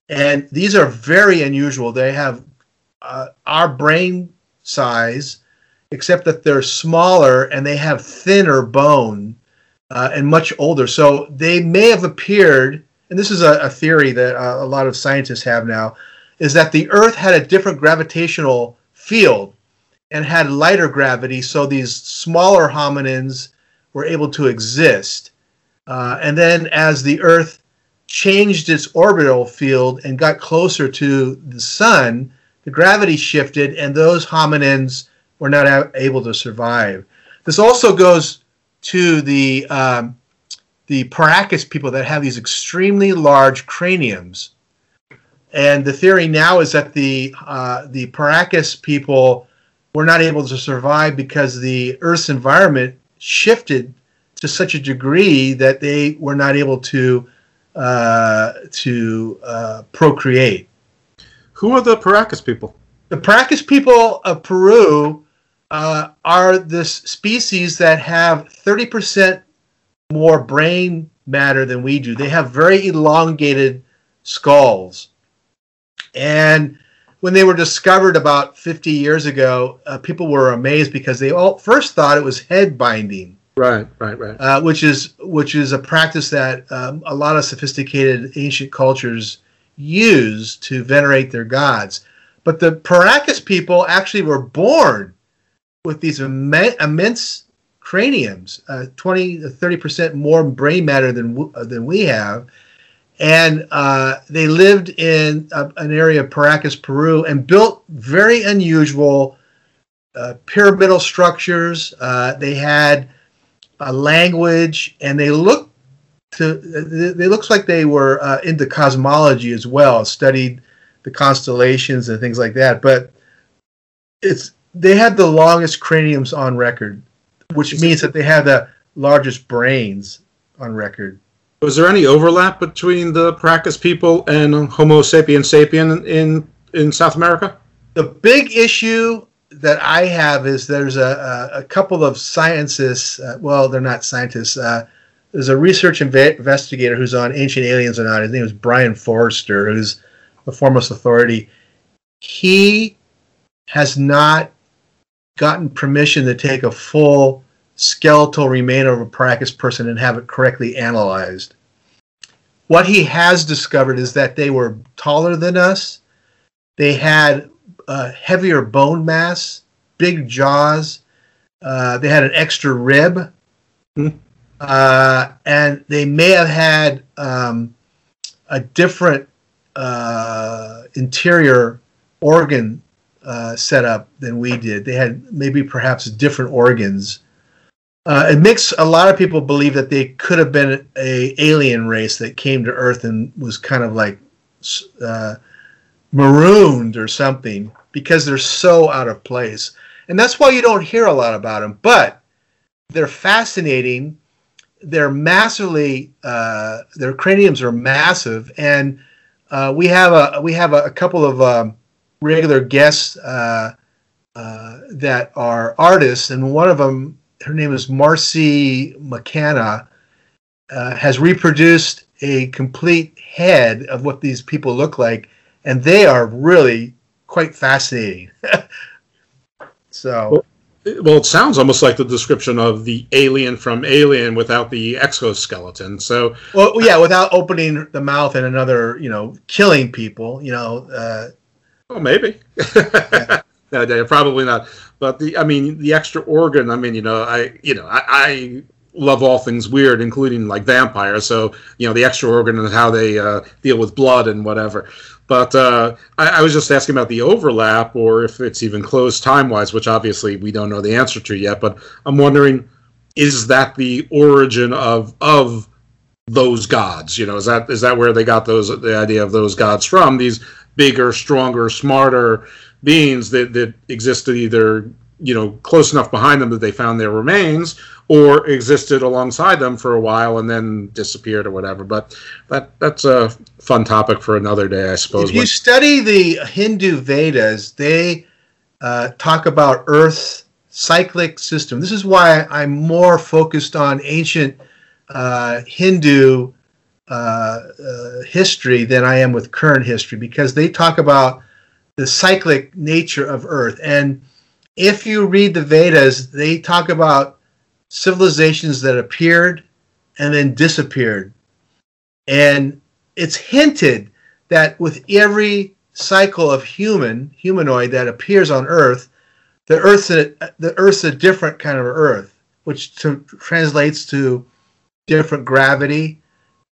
S7: And these are very unusual. They have uh, our brain size, except that they're smaller and they have thinner bone uh, and much older. So they may have appeared, and this is a, a theory that uh, a lot of scientists have now, is that the Earth had a different gravitational field and had lighter gravity, so these smaller hominins were able to exist. Uh, and then as the Earth changed its orbital field and got closer to the sun, the gravity shifted, and those hominins were not able to survive. This also goes to the um, the Paracas people that have these extremely large craniums, and the theory now is that the uh, the Paracas people were not able to survive because the Earth's environment shifted to such a degree that they were not able to uh, to uh, procreate.
S6: Who are the Paracas people?
S7: The Paracas people of Peru uh, are this species that have 30% more brain matter than we do. They have very elongated skulls. And when they were discovered about 50 years ago, uh, people were amazed because they all first thought it was head binding.
S6: Right, right, right.
S7: Uh, which is which is a practice that um, a lot of sophisticated ancient cultures use to venerate their gods. But the Paracas people actually were born with these immense craniums, uh, 20 to 30 percent more brain matter than than we have, and uh, they lived in a, an area of Paracas, Peru, and built very unusual uh, pyramidal structures. Uh, they had a language, and they looked to. They looks like they were uh, into cosmology as well, studied the constellations and things like that. But it's they had the longest craniums on record, which means that they had the largest brains on record.
S6: Was there any overlap between the Paracas people and Homo sapiens sapien in in South America?
S7: The big issue that I have is there's a, a, a couple of scientists. Uh, well, they're not scientists. Uh, there's a research inve- investigator who's on Ancient Aliens or Not. His name is Brian Foerster, who's a foremost authority. He has not gotten permission to take a full skeletal remain of a Paracas person and have it correctly analyzed. What he has discovered is that they were taller than us. They had uh, heavier bone mass, big jaws. Uh, they had an extra rib. Mm. Uh, and they may have had um, a different uh, interior organ uh, setup than we did. They had maybe perhaps different organs. Uh, it makes a lot of people believe that they could have been a alien race that came to Earth and was kind of like uh, marooned or something because they're so out of place. And that's why you don't hear a lot about them. But they're fascinating. They're massively, uh, their craniums are massive, and uh, we have a we have a, a couple of um, regular guests uh, uh, that are artists, and one of them, her name is Marcy McCanna, uh, has reproduced a complete head of what these people look like, and they are really quite fascinating. so.
S6: Well, well, it sounds almost like the description of the alien from Alien without the exoskeleton. So,
S7: well, yeah, without opening the mouth and another, you know, killing people. You know, uh,
S6: well, maybe. Yeah. no, probably not. But the, I mean, the extra organ. I mean, you know, I, you know, I, I love all things weird, including like vampires. So, you know, the extra organ and how they uh, deal with blood and whatever. But uh, I, I, was just asking about the overlap, or if it's even close time wise, which obviously we don't know the answer to yet. But I'm wondering, is that the origin of of those gods? You know, is that is that where they got those the idea of those gods from? These bigger, stronger, smarter beings that, that existed either you know close enough behind them that they found their remains or existed alongside them for a while and then disappeared or whatever but that that's a fun topic for another day i suppose
S7: if you study the hindu vedas they uh, talk about earth's cyclic system this is why i'm more focused on ancient uh, hindu uh, uh, history than I am with current history because they talk about the cyclic nature of Earth. And if you read the Vedas, they talk about civilizations that appeared and then disappeared. And it's hinted that with every cycle of human, humanoid that appears on Earth, the Earth's a, the Earth's a different kind of Earth, which to, translates to different gravity,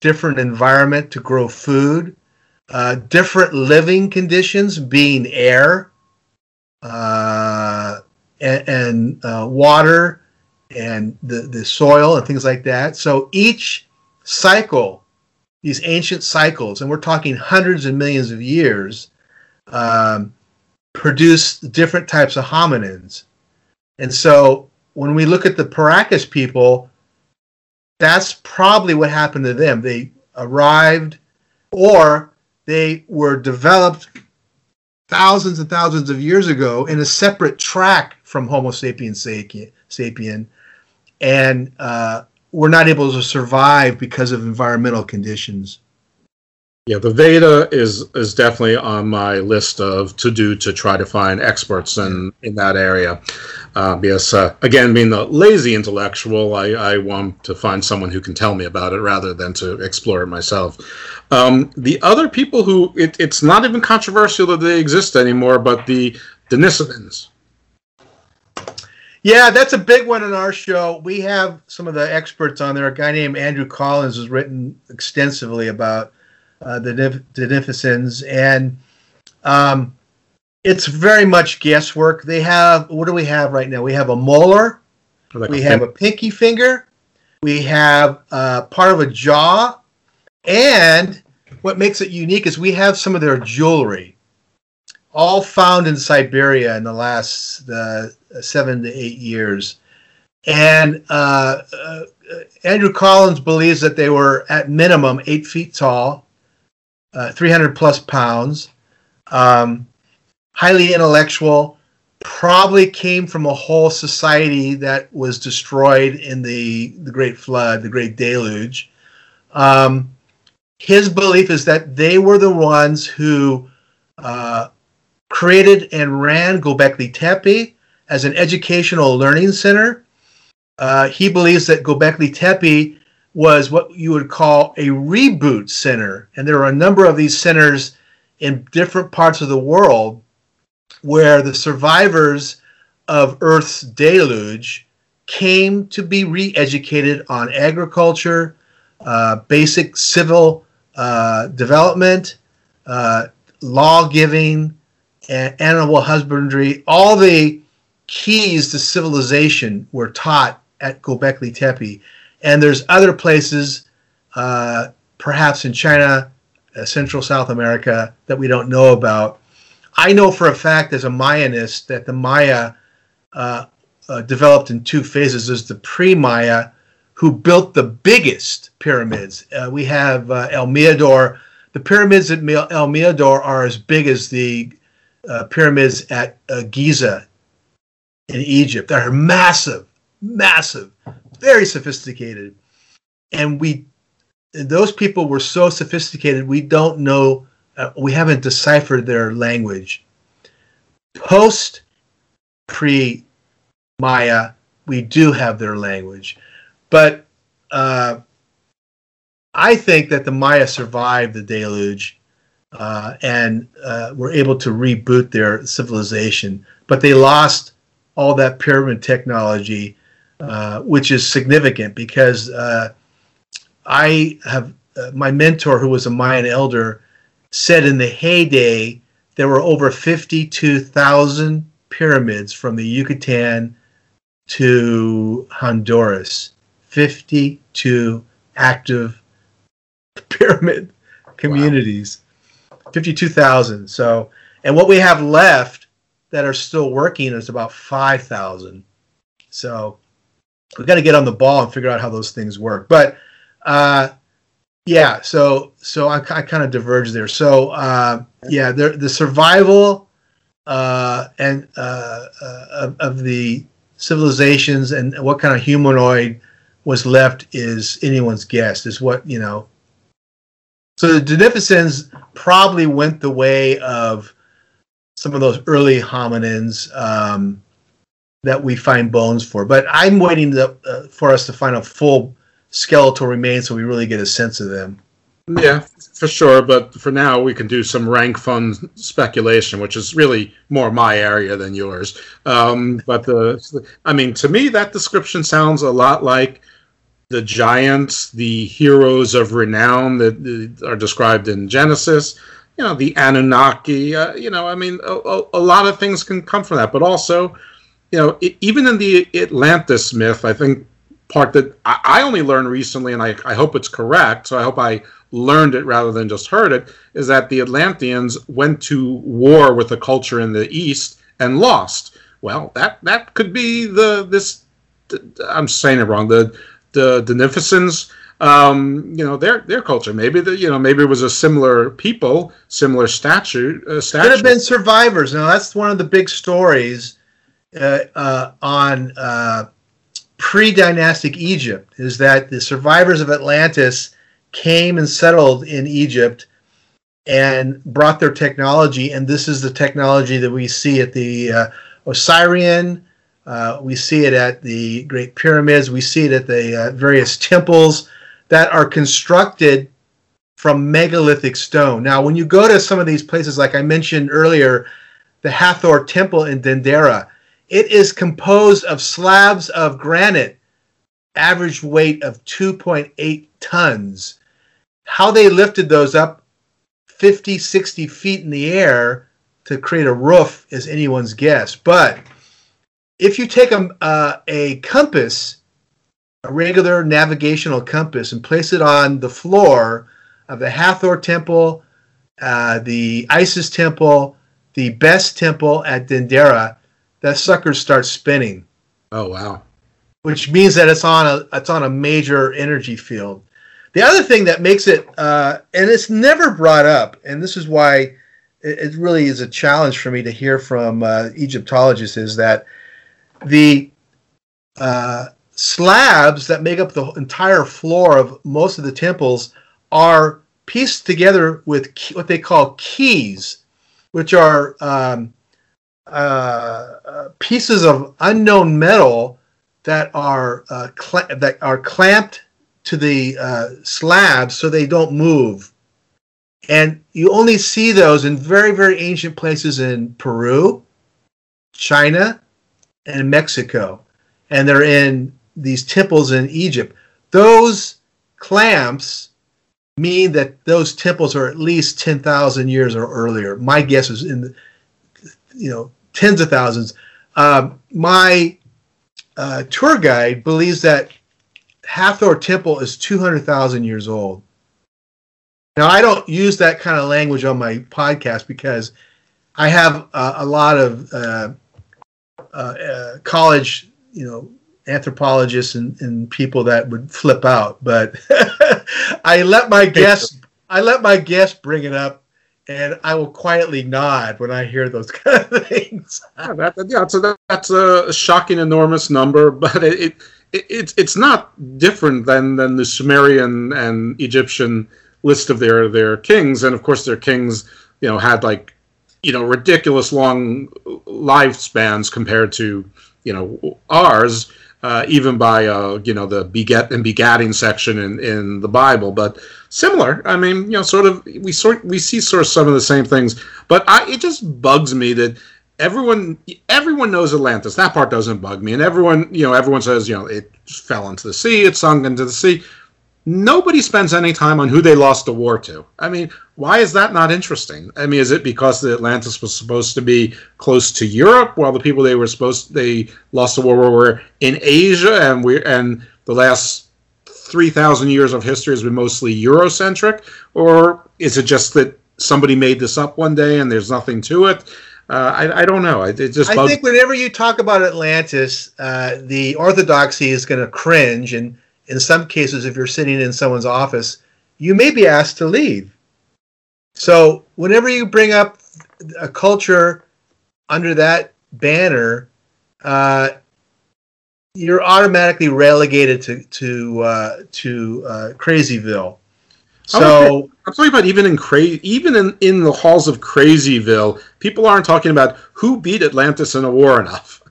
S7: different environment to grow food, uh, different living conditions, being air uh, and, and uh, water and the, the soil and things like that. So each cycle, these ancient cycles, and we're talking hundreds of millions of years, um, produce different types of hominins. And so when we look at the Paracas people, that's probably what happened to them. They arrived or they were developed thousands and thousands of years ago in a separate track from Homo sapiens sapien, and uh, were not able to survive because of environmental conditions.
S6: Yeah, the Veda is is definitely on my list of to do to try to find experts in in that area. Uh, because uh, again, being the lazy intellectual, I, I want to find someone who can tell me about it rather than to explore it myself. Um, the other people who it, it's not even controversial that they exist anymore, but the Denisovans.
S7: Yeah, that's a big one in our show. We have some of the experts on there. A guy named Andrew Collins has written extensively about uh, the Denisovans, and um, it's very much guesswork. They have what do we have right now? We have a molar, like we a have a pinky finger, we have uh, part of a jaw, and what makes it unique is we have some of their jewelry, all found in Siberia in the last uh, seven to eight years. And uh, uh Andrew Collins believes that they were at minimum eight feet tall, uh, 300 plus pounds, um, highly intellectual, probably came from a whole society that was destroyed in the, the Great Flood, the Great Deluge. Um, his belief is that they were the ones who uh, created and ran Gobekli Tepe as an educational learning center. Uh, he believes that Gobekli Tepe was what you would call a reboot center. And there are a number of these centers in different parts of the world where the survivors of Earth's deluge came to be re educated on agriculture, uh, basic civil uh, development, uh, law giving, animal husbandry. All the keys to civilization were taught at Gobekli Tepe and there's other places, uh, perhaps in China, uh, Central South America, that we don't know about. I know for a fact, as a Mayanist, that the Maya uh, uh developed in two phases. There's the pre-Maya, who built the biggest pyramids. Uh, we have uh, El Mirador. The pyramids at El Mirador are as big as the pyramids at Giza in Egypt. They're massive, massive very sophisticated. And we, those people were so sophisticated, we don't know, uh, we haven't deciphered their language. Post pre Maya, we do have their language. But uh, I think that the Maya survived the deluge uh, and uh, were able to reboot their civilization. But they lost all that pyramid technology uh, which is significant because uh, I have uh, my mentor, who was a Mayan elder, said in the heyday there were over 52,000 pyramids from the Yucatan to Honduras. 52 active pyramid communities. Wow. 52,000. So, and what we have left that are still working is about 5,000. So, we got to get on the ball and figure out how those things work. But uh, yeah, so so I, I kind of diverge there. So uh, yeah, the the survival uh, and uh, uh, of, of, the civilizations and what kind of humanoid was left is anyone's guess. Is what you know. So the Denisovans probably went the way of some of those early hominins. Um, that we find bones for. But I'm waiting to, uh, for us to find a full skeletal remains so we really get a sense of them.
S6: Yeah, for sure. But for now, we can do some rank fun speculation, which is really more my area than yours. Um, but the, I mean, to me, that description sounds a lot like the giants, the heroes of renown that are described in Genesis. You know, the Anunnaki. Uh, you know, I mean, a, a, lot of things can come from that. But also, you know, it, even in the Atlantis myth, I think part that I, I only learned recently, and I, I hope it's correct. So I hope I learned it rather than just heard it, is that the Atlanteans went to war with a culture in the East and lost. Well, that that could be the this. I'm saying it wrong. The the Denisovans, um, you know, their their culture. Maybe the you know maybe it was a similar people, similar statue. Uh,
S7: statue. Could have been survivors. Now that's one of the big stories uh, uh, on uh, pre-dynastic Egypt. Is that the survivors of Atlantis came and settled in Egypt and brought their technology, and this is the technology that we see at the uh, Osirian. Uh, we see it at the Great Pyramids. We see it at the uh, various temples that are constructed from megalithic stone. Now, when you go to some of these places, like I mentioned earlier, the Hathor Temple in Dendera, it is composed of slabs of granite, average weight of 2.8 tons how they lifted those up 50, 60 feet in the air to create a roof is anyone's guess. But if you take a, uh, a compass, a regular navigational compass, and place it on the floor of the Hathor Temple, uh, the Isis Temple, the best Temple at Dendera, that sucker starts spinning.
S6: Oh wow!
S7: Which means that it's on a it's on a major energy field. The other thing that makes it, uh, and it's never brought up, and this is why it, it really is a challenge for me to hear from uh, Egyptologists, is that the uh, slabs that make up the entire floor of most of the temples are pieced together with key, what they call keys, which are um, uh, uh, pieces of unknown metal that are uh, cl- that are clamped to the uh, slabs so they don't move. And you only see those in very, very ancient places in Peru, China, and Mexico. And they're in these temples in Egypt. Those clamps mean that those temples are at least 10,000 years or earlier. My guess is in the, you know, tens of thousands. Um, my uh, tour guide believes that Hathor Temple is 200,000 years old. Now, I don't use that kind of language on my podcast because I have uh, a lot of uh, uh, college, you know, anthropologists and, and, people that would flip out. But I let my guests, I let my guests bring it up, and I will quietly nod when I hear those kind of things.
S6: yeah, that, yeah so that's a shocking, enormous number, but it, it it's it's not different than than the Sumerian and Egyptian list of their their kings, and of course their kings, you know, had like you know ridiculous long lifespans compared to you know ours. Uh, even by uh, you know the beget and begatting section in, in the Bible, but similar. I mean, you know, sort of we sort we see sort of some of the same things, but I it just bugs me that everyone everyone knows Atlantis. That part doesn't bug me, and everyone you know everyone says you know it fell into the sea, it sunk into the sea. Nobody spends any time on who they lost the war to. I mean, why is that not interesting? I mean, is it because the Atlantis was supposed to be close to Europe, while the people they were supposed they lost the war were in Asia, and we and the last three thousand years of history has been mostly Eurocentric, or is it just that somebody made this up one day and there's nothing to it? Uh, I, I, don't know. It, just.
S7: I think whenever you talk about Atlantis, uh, the orthodoxy is going to cringe, and in some cases, if you're sitting in someone's office, you may be asked to leave. So whenever you bring up a culture under that banner, uh, you're automatically relegated to to uh, to uh, Crazyville. So
S6: I'm talking about even in cra- even in, in the halls of Crazyville, people aren't talking about who beat Atlantis in a war enough.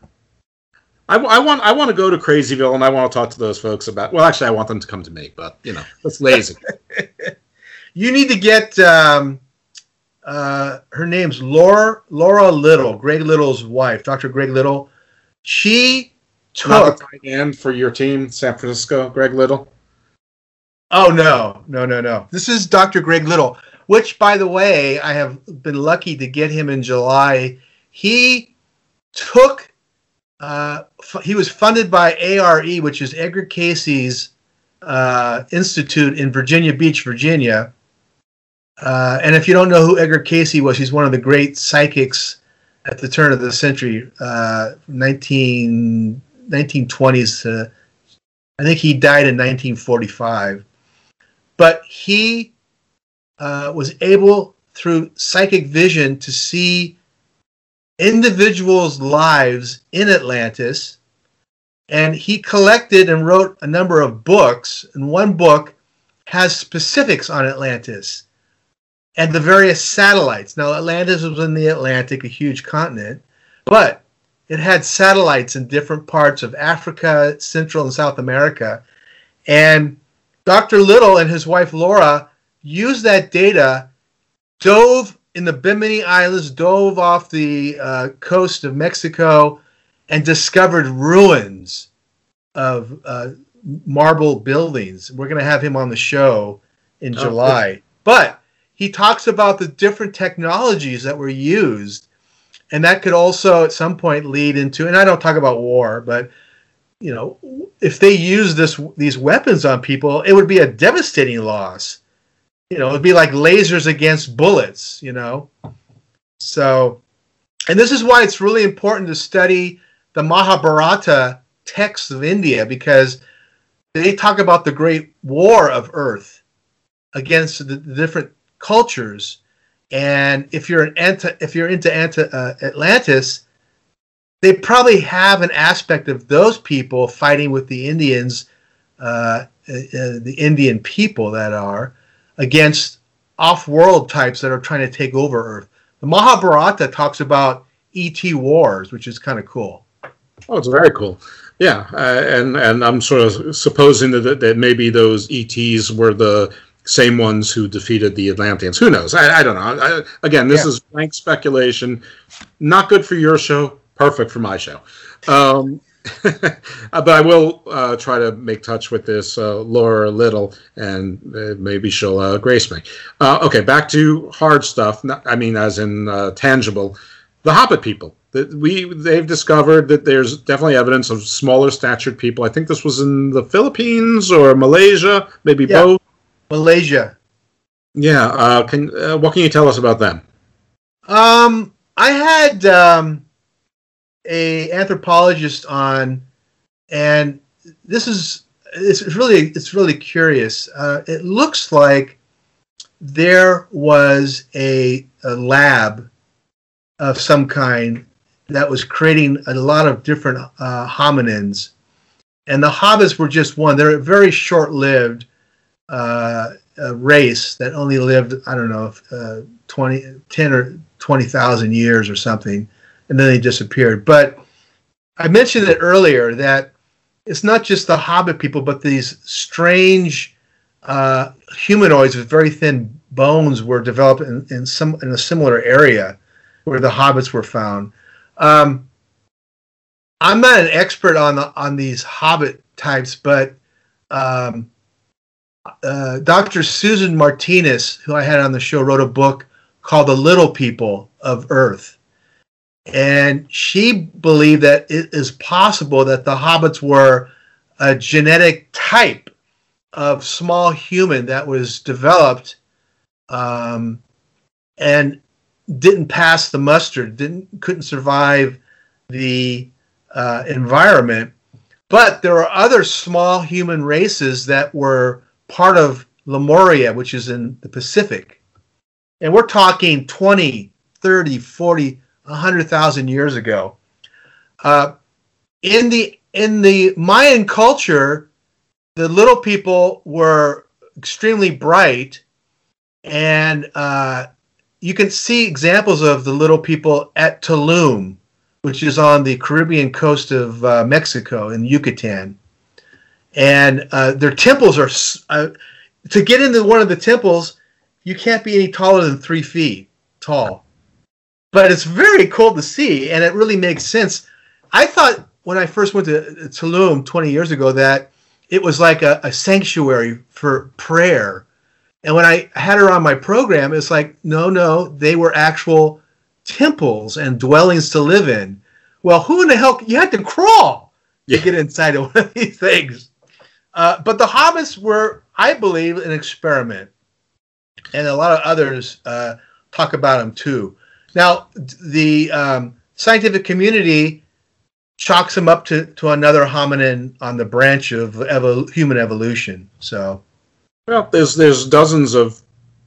S6: I, I, want I want to go to Crazyville and I want to talk to those folks about. Well, actually, I want them to come to me, but you know, that's lazy.
S7: you need to get. Um, uh, her name's Laura Laura Little, Greg Little's wife, Dr. Greg Little. She took
S6: Not tight end for your team, San Francisco, Greg Little.
S7: Oh no, no, no, no. This is Dr. Greg Little, which, by the way, I have been lucky to get him in July. He took. Uh, f- he was funded by ARE, which is Edgar Cayce's uh, institute in Virginia Beach, Virginia. Uh, and if you don't know who Edgar Cayce was, he's one of the great psychics at the turn of the century, uh, 19, 1920s. To, I think he died in 1945. But he uh, was able, through psychic vision, to see individuals' lives in Atlantis. And he collected and wrote a number of books. And one book has specifics on Atlantis and the various satellites. Now, Atlantis was in the Atlantic, a huge continent, but it had satellites in different parts of Africa, Central and South America. And Dr. Little and his wife Laura used that data, dove in the Bimini Islands, dove off the uh, coast of Mexico, and discovered ruins of uh, marble buildings. We're going to have him on the show in oh, July. But he talks about the different technologies that were used. And that could also at some point lead into, and I don't talk about war, but you know, if they use this these weapons on people, it would be a devastating loss. You know, it'd be like lasers against bullets. You know, so, and this is why it's really important to study the Mahabharata texts of India because they talk about the great war of Earth against the, different cultures. And if you're an anti, if you're into anti, uh, Atlantis, they probably have an aspect of those people fighting with the Indians, uh, uh, the Indian people that are against off-world types that are trying to take over Earth. The Mahabharata talks about ET wars, which is kind of cool.
S6: Oh, it's very cool. Yeah, uh, and and I'm sort of supposing that that maybe those ETs were the same ones who defeated the Atlanteans. Who knows? I, I don't know. I, again, this yeah. is blank speculation. Not good for your show perfect for my show. Um, but I will uh, try to make touch with this uh, Laura Little, and uh, maybe she'll uh, grace me. Uh, okay, back to hard stuff. I mean, as in uh, tangible. The Hobbit people. That we they've discovered that there's definitely evidence of smaller statured people. I think this was in the Philippines or Malaysia, maybe yeah. both.
S7: Malaysia.
S6: Yeah. can what can you tell us about them?
S7: Um, I had um, a anthropologist on, and this is it's really it's really curious. Uh, it looks like there was a, a lab of some kind that was creating a lot of different uh, hominins, and the hobbits were just one. They're a very short-lived uh, race that only lived I don't know uh, 20, 10 or twenty thousand years or something and then they disappeared. But I mentioned it earlier that it's not just the Hobbit people, but these strange uh, humanoids with very thin bones were developed in, in some in a similar area where the hobbits were found. Um, I'm not an expert on the on these hobbit types, but um, uh, Dr. Susan Martinez, who I had on the show, wrote a book called "The Little People of Earth," and she believed that it is possible that the hobbits were a genetic type of small human that was developed um, and didn't pass the muster, didn't couldn't survive the uh, environment. But there are other small human races that were part of Lemuria, which is in the Pacific. And we're talking 20, 30, 40, 100,000 years ago. Uh, in the in the Mayan culture, the little people were extremely bright, and uh, you can see examples of the little people at Tulum, which is on the Caribbean coast of uh, Mexico in Yucatan. And uh, their temples are, uh, to get into one of the temples, you can't be any taller than three feet tall. But it's very cool to see, and it really makes sense. I thought when I first went to Tulum 20 years ago that it was like a, a sanctuary for prayer. And when I had her on my program, it's like, no, no, they were actual temples and dwellings to live in. Well, who in the hell? You had to crawl yeah. to get inside of one of these things. Uh, but the hobbits were, I believe, an experiment. And a lot of others uh, talk about them too. Now, the um, scientific community chalks them up to, to another hominin on the branch of evol- human evolution. So,
S6: well, there's there's dozens of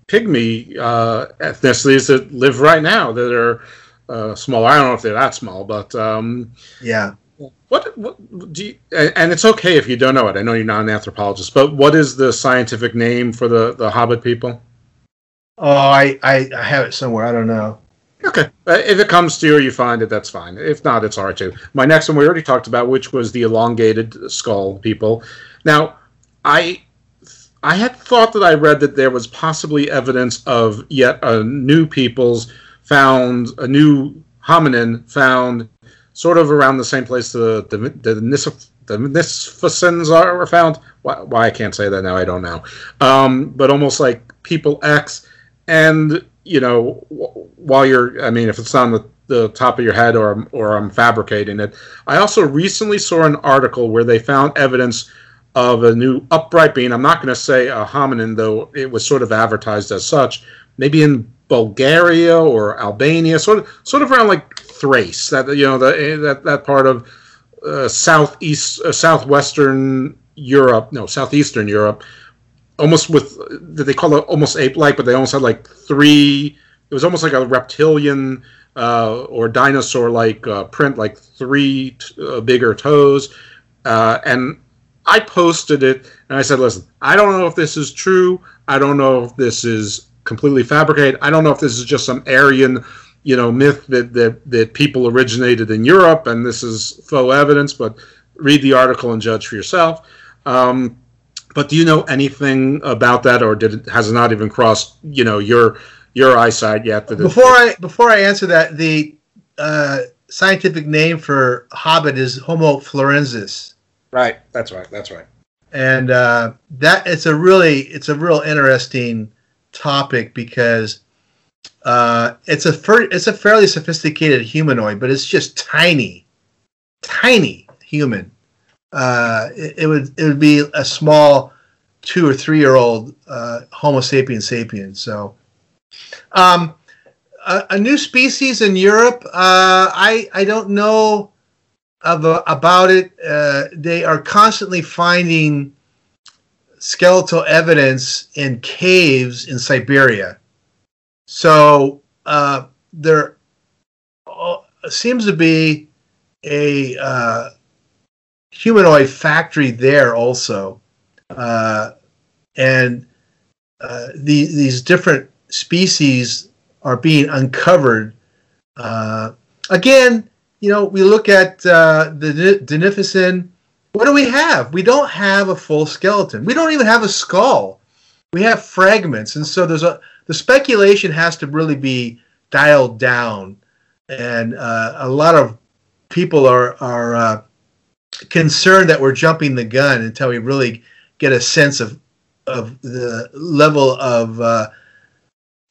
S6: pygmy uh, ethnicities that live right now that are uh, small. I don't know if they're that small, but um,
S7: yeah.
S6: What, what do you, and it's okay if you don't know it. I know you're not an anthropologist, but what is the scientific name for the, the Hobbit people?
S7: Oh, I, I, I have it somewhere. I don't know.
S6: Okay. Uh, if it comes to you or you find it, that's fine. If not, it's all right too. My next one we already talked about, which was the elongated skull people. Now, I I had thought that I read that there was possibly evidence of yet a new people's found a new hominin found sort of around the same place the the the, the Nisfasins are found. Why, why, I can't say that now, I don't know. Um, but almost like people X, and you know, while you're, I mean, if it's on the, the top of your head or or I'm fabricating it. I also recently saw an article where they found evidence of a new upright being. I'm not going to say a hominin, though it was sort of advertised as such. Maybe in Bulgaria or Albania, sort of sort of around like Thrace, that you know the, that that part of uh, southeast uh, southwestern Europe, no southeastern Europe, almost with that they call it almost ape-like, but they almost had like three. It was almost like a reptilian uh, or dinosaur-like uh, print, like three t- uh, bigger toes, uh, and I posted it and I said, "Listen, I don't know if this is true. I don't know if this is completely fabricated. I don't know if this is just some Aryan, you know, myth that that that people originated in Europe and this is faux evidence. But read the article and judge for yourself. Um, but do you know anything about that, or did it has it not even crossed you know your your eyesight yet?
S7: That before I before I answer that, the uh, scientific name for hobbit is Homo florensis.
S6: Right. That's right. That's right.
S7: And uh, that it's a really it's a real interesting topic because uh, it's a fir- it's a fairly sophisticated humanoid, but it's just tiny, tiny human. Uh, it, it, would it would be a small two or three year old uh, Homo sapiens sapiens. So, um, a, a, new species in Europe. Uh, I I don't know of, about it. Uh, they are constantly finding skeletal evidence in caves in Siberia. So uh, there uh, seems to be a humanoid factory there also, uh, and uh, the, these different species are being uncovered. Uh, again, you know, we look at the Denificin what do we have? We don't have a full skeleton. We don't even have a skull. We have fragments, and so there's a the speculation has to really be dialed down, and uh, a lot of people are are uh, concerned that we're jumping the gun until we really get a sense of of the level of uh,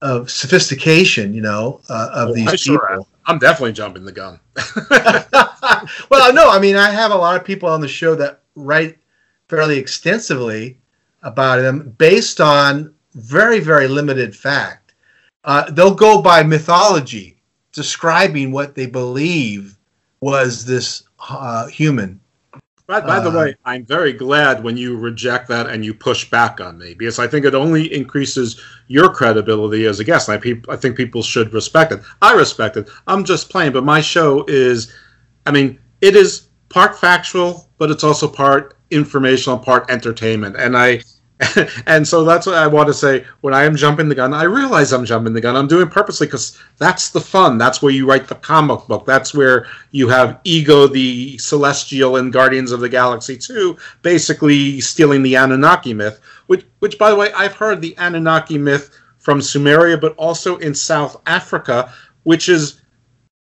S7: of sophistication, you know, uh, of well, these I people. Sure
S6: I'm definitely jumping the gun.
S7: well, no, I mean, I have a lot of people on the show that write fairly extensively about them based on very, very limited fact. Uh, they'll go by mythology, describing what they believe was this uh, human.
S6: By, by the uh, way, I'm very glad when you reject that and you push back on me because I think it only increases your credibility as a guest. I, pe- I think people should respect it. I respect it. I'm just playing, but my show is, I mean, it is part factual, but it's also part informational, part entertainment. And I and so that's what I want to say. When I am jumping the gun, I realize I'm jumping the gun. I'm doing it purposely because that's the fun. That's where you write the comic book. That's where you have Ego, the Celestial, and Guardians of the Galaxy 2, basically stealing the Anunnaki myth. Which, which, by the way, I've heard the Anunnaki myth from Sumeria, but also in South Africa, which is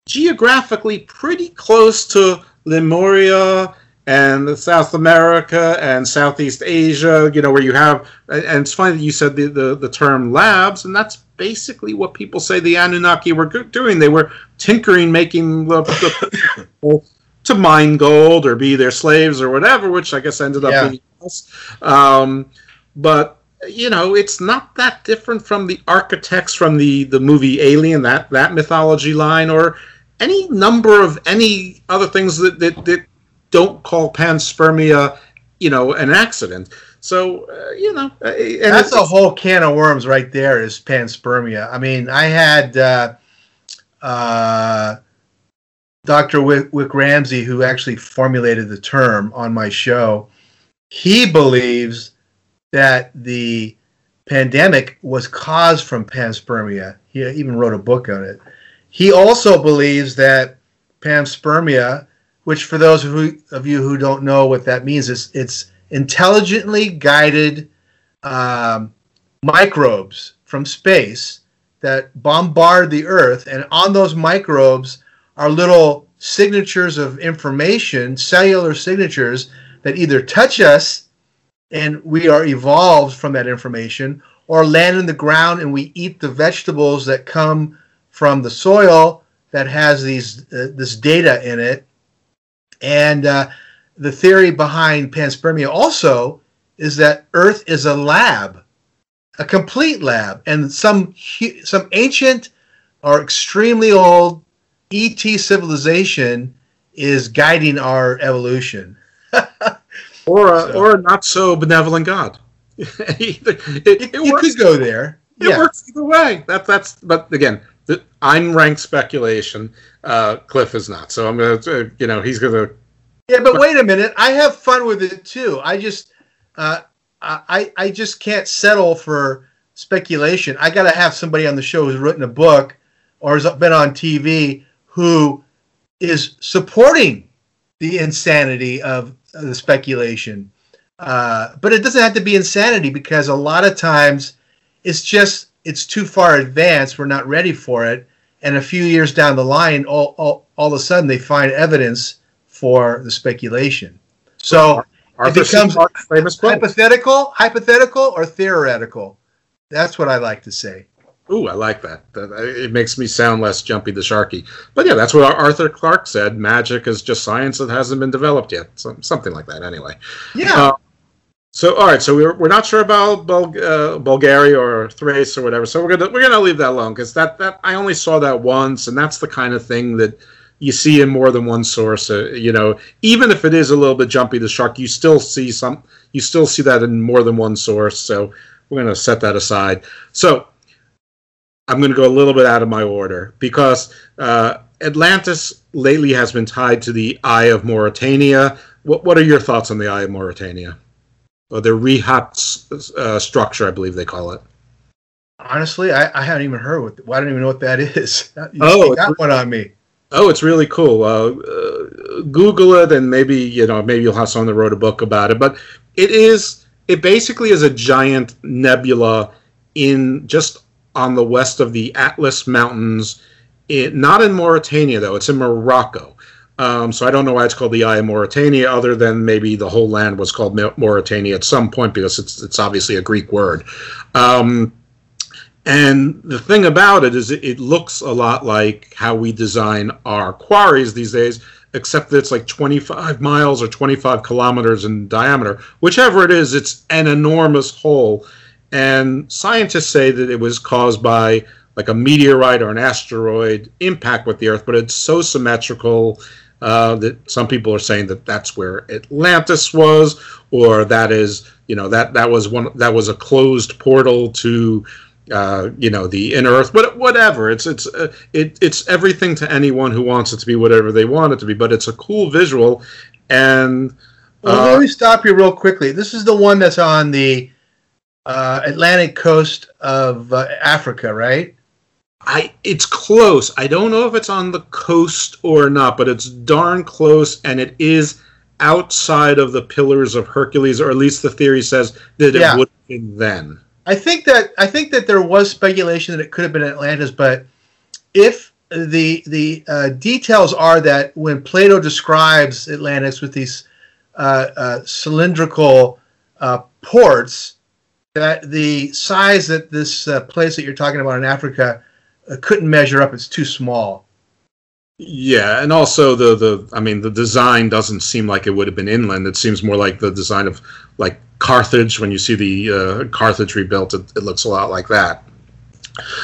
S6: geographically pretty close to Lemuria and South America and Southeast Asia, you know, where you have, and it's funny that you said the, the, the term labs, and that's basically what people say the Anunnaki were doing. They were tinkering, making the, the to mine gold or be their slaves or whatever, which I guess ended up yeah. being us. Um, but you know, it's not that different from the architects from the the movie Alien, that that mythology line, or any number of any other things that that, that don't call panspermia, you know, an accident. So uh, you know, uh,
S7: that's a whole can of worms right there. Is panspermia? I mean, I had uh, uh, Dr. Wick, Wick Ramsey, who actually formulated the term on my show. He believes that the pandemic was caused from panspermia. He even wrote a book on it. He also believes that panspermia which for those of, of you who don't know what that means, is it's intelligently guided um, microbes from space that bombard the Earth, and on those microbes are little signatures of information, cellular signatures that either touch us and we are evolved from that information, or land in the ground and we eat the vegetables that come from the soil that has these uh, this data in it and uh, the theory behind panspermia also is that Earth is a lab, a complete lab, and some some ancient or extremely old ET civilization is guiding our evolution.
S6: or a, so. or a not so benevolent God.
S7: it, it, it, could go there.
S6: It yeah. works either way. That, that's but again, I'm ranked speculation. Uh, Cliff is not. So I'm gonna, uh, you know, he's gonna.
S7: Yeah, but wait a minute. I have fun with it too. I just, uh, I, I just can't settle for speculation. I got to have somebody on the show who's written a book or has been on TV who is supporting the insanity of the speculation. Uh, but it doesn't have to be insanity because a lot of times it's just it's too far advanced. We're not ready for it. And a few years down the line, all, all, all of a sudden they find evidence for the speculation. So Arthur it becomes famous hypothetical, hypothetical, or theoretical. That's what I like to say.
S6: Ooh, I like that. It makes me sound less jumpy the sharky. But yeah, that's what Arthur Clarke said. Magic is just science that hasn't been developed yet. So, something like that, anyway.
S7: Yeah. Uh,
S6: so all right, so we're, we're not sure about Bul- uh, Bulgaria or Thrace or whatever. So we're gonna we're gonna leave that alone because that that I only saw that once, and that's the kind of thing that you see in more than one source. Uh, you know, even if it is a little bit jumpy, the shark, you still see some. You still see that in more than one source. So we're gonna set that aside. So I'm gonna go a little bit out of my order because uh, Atlantis lately has been tied to the Eye of Mauritania. What what are your thoughts on the Eye of Mauritania? Or the Richat uh, structure, I believe they call it.
S7: Honestly, I, I haven't even heard what. Well, I don't even know what that is. You oh, got one on me.
S6: Oh, it's really cool. Uh, uh, Google it, and maybe you know, maybe you'll have someone that wrote a book about it. But it is. It basically is a giant nebula in just on the west of the Atlas Mountains. It, not in Mauritania though; it's in Morocco. Um, so I don't know why it's called the Eye of Mauritania, other than maybe the whole land was called Mauritania at some point because it's it's obviously a Greek word. Um, and the thing about it is, it, it looks a lot like how we design our quarries these days, except that it's like 25 miles or 25 kilometers in diameter. Whichever it is, it's an enormous hole. And scientists say that it was caused by like a meteorite or an asteroid impact with the Earth, but it's so symmetrical uh, that some people are saying that that's where Atlantis was, or that is, you know, that that was one that was a closed portal to, uh, you know, the inner Earth. But whatever, it's it's uh, it, it's everything to anyone who wants it to be whatever they want it to be. But it's a cool visual, and
S7: well, let me stop you real quickly. This is the one that's on the uh, Atlantic coast of uh, Africa, right?
S6: I it's close. I don't know if it's on the coast or not, but it's darn close, and it is outside of the Pillars of Hercules, or at least the theory says that
S7: Yeah.
S6: it would have been then.
S7: I think that I think that there was speculation that it could have been Atlantis, but if the the uh, details are that when Plato describes Atlantis with these uh, uh, cylindrical uh, ports, that the size that this uh, place that you're talking about in Africa couldn't measure up. It's too small.
S6: Yeah, and also the the I mean the design doesn't seem like it would have been inland. It seems more like the design of like Carthage. When you see the uh, Carthage rebuilt, it, it looks a lot like that,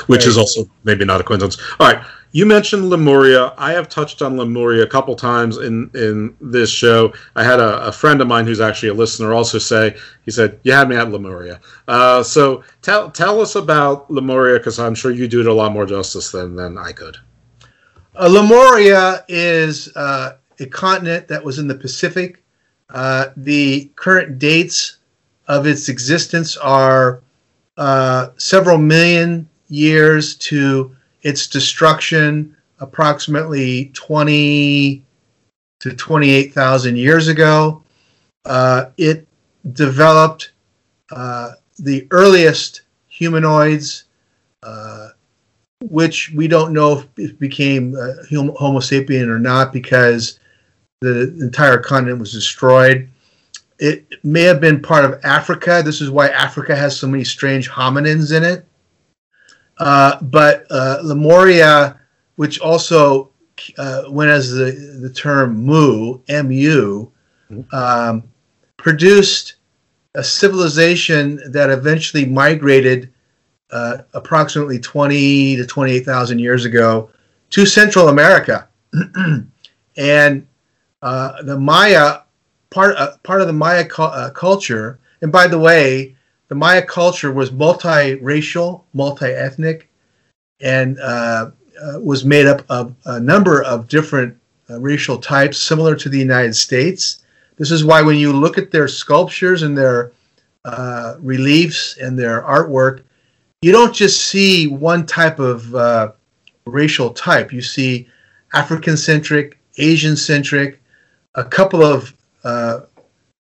S6: which is also maybe not a coincidence. All right, you mentioned Lemuria. I have touched on Lemuria a couple times in in this show. I had a, a friend of mine who's actually a listener also say he said you had me at Lemuria. Uh, so tell tell us about Lemuria because I'm sure you do it a lot more justice than than I could.
S7: Uh, Lemuria is uh, a continent that was in the Pacific. Uh, the current dates of its existence are uh, several million years to its destruction, approximately 20 to 28,000 years ago. Uh, it developed uh, the earliest humanoids. Uh, which we don't know if it became uh, Homo sapien or not because the entire continent was destroyed. It may have been part of Africa. This is why Africa has so many strange hominins in it. Uh, but uh, Lemuria, which also uh, went as the, the term Mu, M-U, um, produced a civilization that eventually migrated uh, approximately 20 to 28,000 years ago to Central America. and uh, the Maya, part, uh, part of the Maya cu- uh, culture, and by the way, the Maya culture was multiracial, multi-ethnic, and uh, uh, was made up of a number of different uh, racial types, similar to the United States. This is why when you look at their sculptures and their uh, reliefs and their artwork, you don't just see one type of uh, racial type. You see African centric, Asian centric, a couple of uh,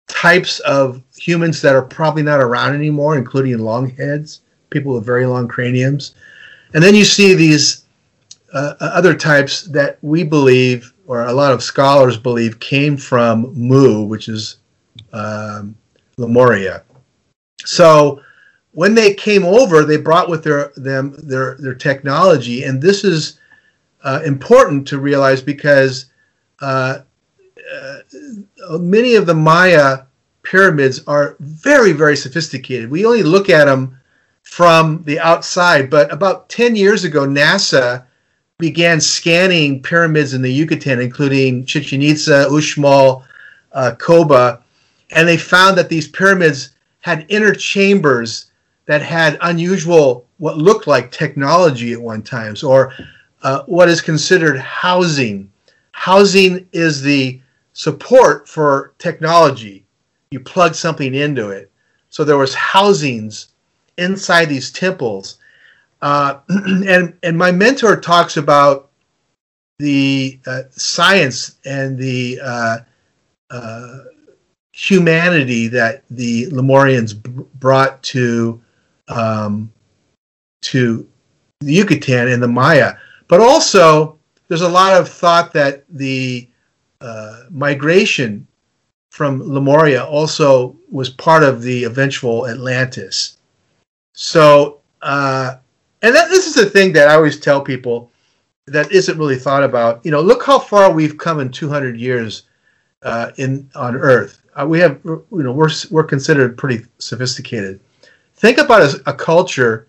S7: types of humans that are probably not around anymore, including long heads, people with very long craniums. And then you see these uh, other types that we believe, or a lot of scholars believe, came from Mu, which is um, Lemuria. So when they came over, they brought with their them their their technology, and this is uh, important to realize because uh, uh, many of the Maya pyramids are very very sophisticated. We only look at them from the outside, but about ten years ago, NASA began scanning pyramids in the Yucatan, including Chichen Itza, Uxmal, uh, Coba, and they found that these pyramids had inner chambers that had unusual, what looked like technology at one times, or uh, what is considered housing. Housing is the support for technology. You plug something into it. So there was housings inside these temples. Uh, and, and my mentor talks about the uh, science and the uh, uh, humanity that the Lemurians b- brought to um, to the Yucatan and the Maya. But also, there's a lot of thought that the uh, migration from Lemuria also was part of the eventual Atlantis. So, uh, and that, this is the thing that I always tell people that isn't really thought about. You know, look how far we've come in 200 years uh, in on Earth. Uh, we have, you know, we're we're considered pretty sophisticated. Think about a, a culture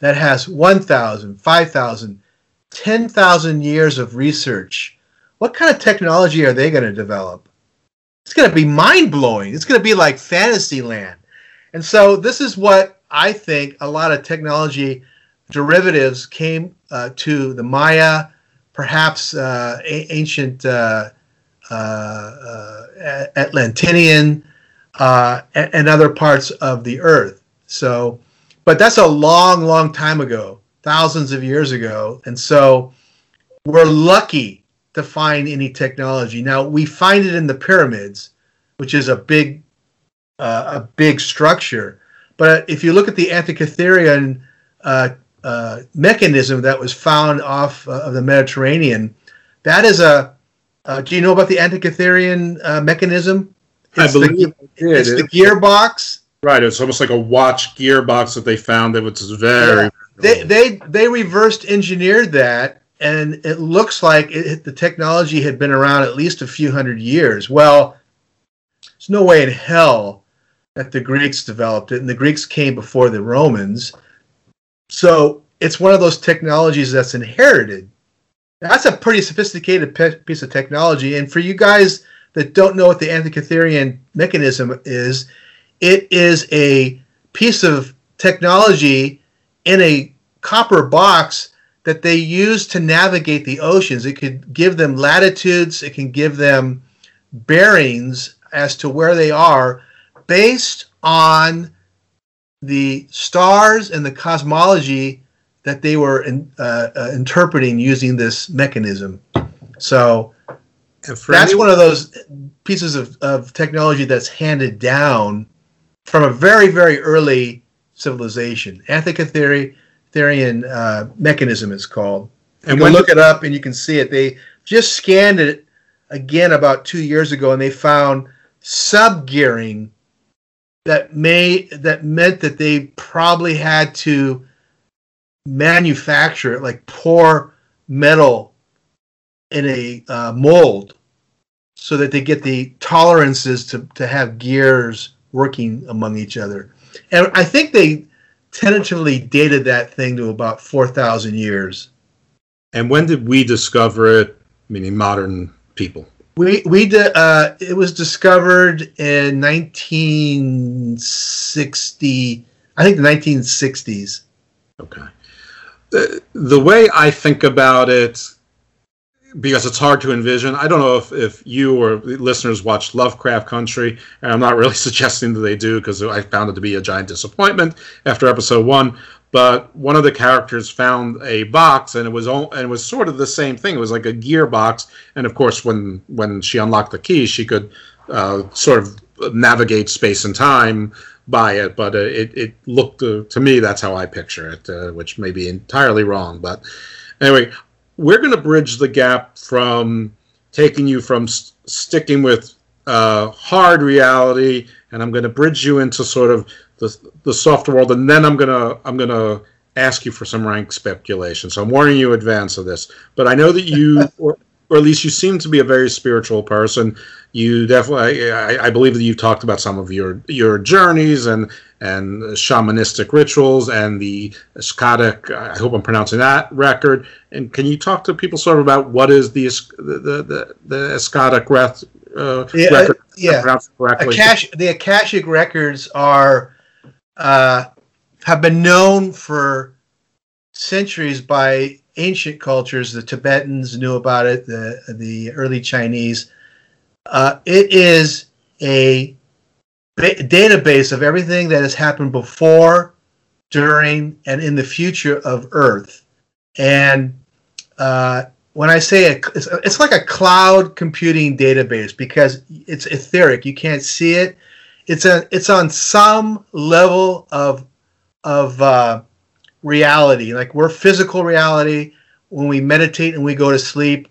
S7: that has 1,000, 5,000, 10,000 years of research. What kind of technology are they going to develop? It's going to be mind blowing. It's going to be like fantasy land. And so, this is what I think a lot of technology derivatives came uh, to the Maya, perhaps uh, a- ancient uh, uh, uh, Atlantinian, uh, and other parts of the earth. So, but that's a long, long time ago, thousands of years ago. And so we're lucky to find any technology. Now we find it in the pyramids, which is a big, uh, a big structure. But if you look at the Antikytherian uh, uh, mechanism that was found off uh, of the Mediterranean, that is a. Uh, do you know about the Antikytherian uh, mechanism?
S6: It's I believe
S7: the, it's the gearbox.
S6: Right, it's almost like a watch gearbox that they found that was very. Yeah.
S7: They they they reversed engineered that, and it looks like it, the technology had been around at least a few hundred years. Well, there's no way in hell that the Greeks developed it, and the Greeks came before the Romans. So it's one of those technologies that's inherited. That's a pretty sophisticated pe- piece of technology, and for you guys that don't know what the Antikytherian mechanism is, it is a piece of technology in a copper box that they use to navigate the oceans. It could give them latitudes, it can give them bearings as to where they are based on the stars and the cosmology that they were in, uh, uh, interpreting using this mechanism. So that's anyone, one of those pieces of, of technology that's handed down from a very, very early civilization. Antikytherian uh, mechanism is called. You and can look it up and you can see it. They just scanned it again about two years ago and they found subgearing that may that meant that they probably had to manufacture it like pour metal in a uh, mold so that they get the tolerances to, to have gears working among each other. And I think they tentatively dated that thing to about 4,000 years.
S6: And when did we discover it, meaning modern people?
S7: We we did. Uh, it was discovered in 1960. I think the 1960s.
S6: Okay. The, the way I think about it, because it's hard to envision. I don't know if, if you or listeners watched Lovecraft Country, and I'm not really suggesting that they do because I found it to be a giant disappointment after episode one but one of the characters found a box and it was all, and it was sort of the same thing it was like a gear box and of course when when she unlocked the key she could uh, sort of navigate space and time by it but uh, it, it looked uh, to me that's how i picture it uh, which may be entirely wrong but anyway we're going to bridge the gap from taking you from st- sticking with uh, hard reality and i'm going to bridge you into sort of the the softer world, and then I'm gonna I'm gonna ask you for some rank speculation. So I'm warning you in advance of this. But I know that you, or, or at least you seem to be a very spiritual person. You definitely, I, I believe that you've talked about some of your your journeys and and shamanistic rituals and the Ascadic. I hope I'm pronouncing that record. And can you talk to people sort of about what is the the the, the reth, uh,
S7: yeah, record? Uh, yeah, Akash, the Akashic records are uh, have been known for centuries by ancient cultures. The Tibetans knew about it, the, the early Chinese. Uh, it is a ba- database of everything that has happened before, during, and in the future of Earth. And uh, when I say it, it's, it's like a cloud computing database because it's etheric. You can't see it it's a it's on some level of of uh, reality. Like we're physical reality. When we meditate and we go to sleep,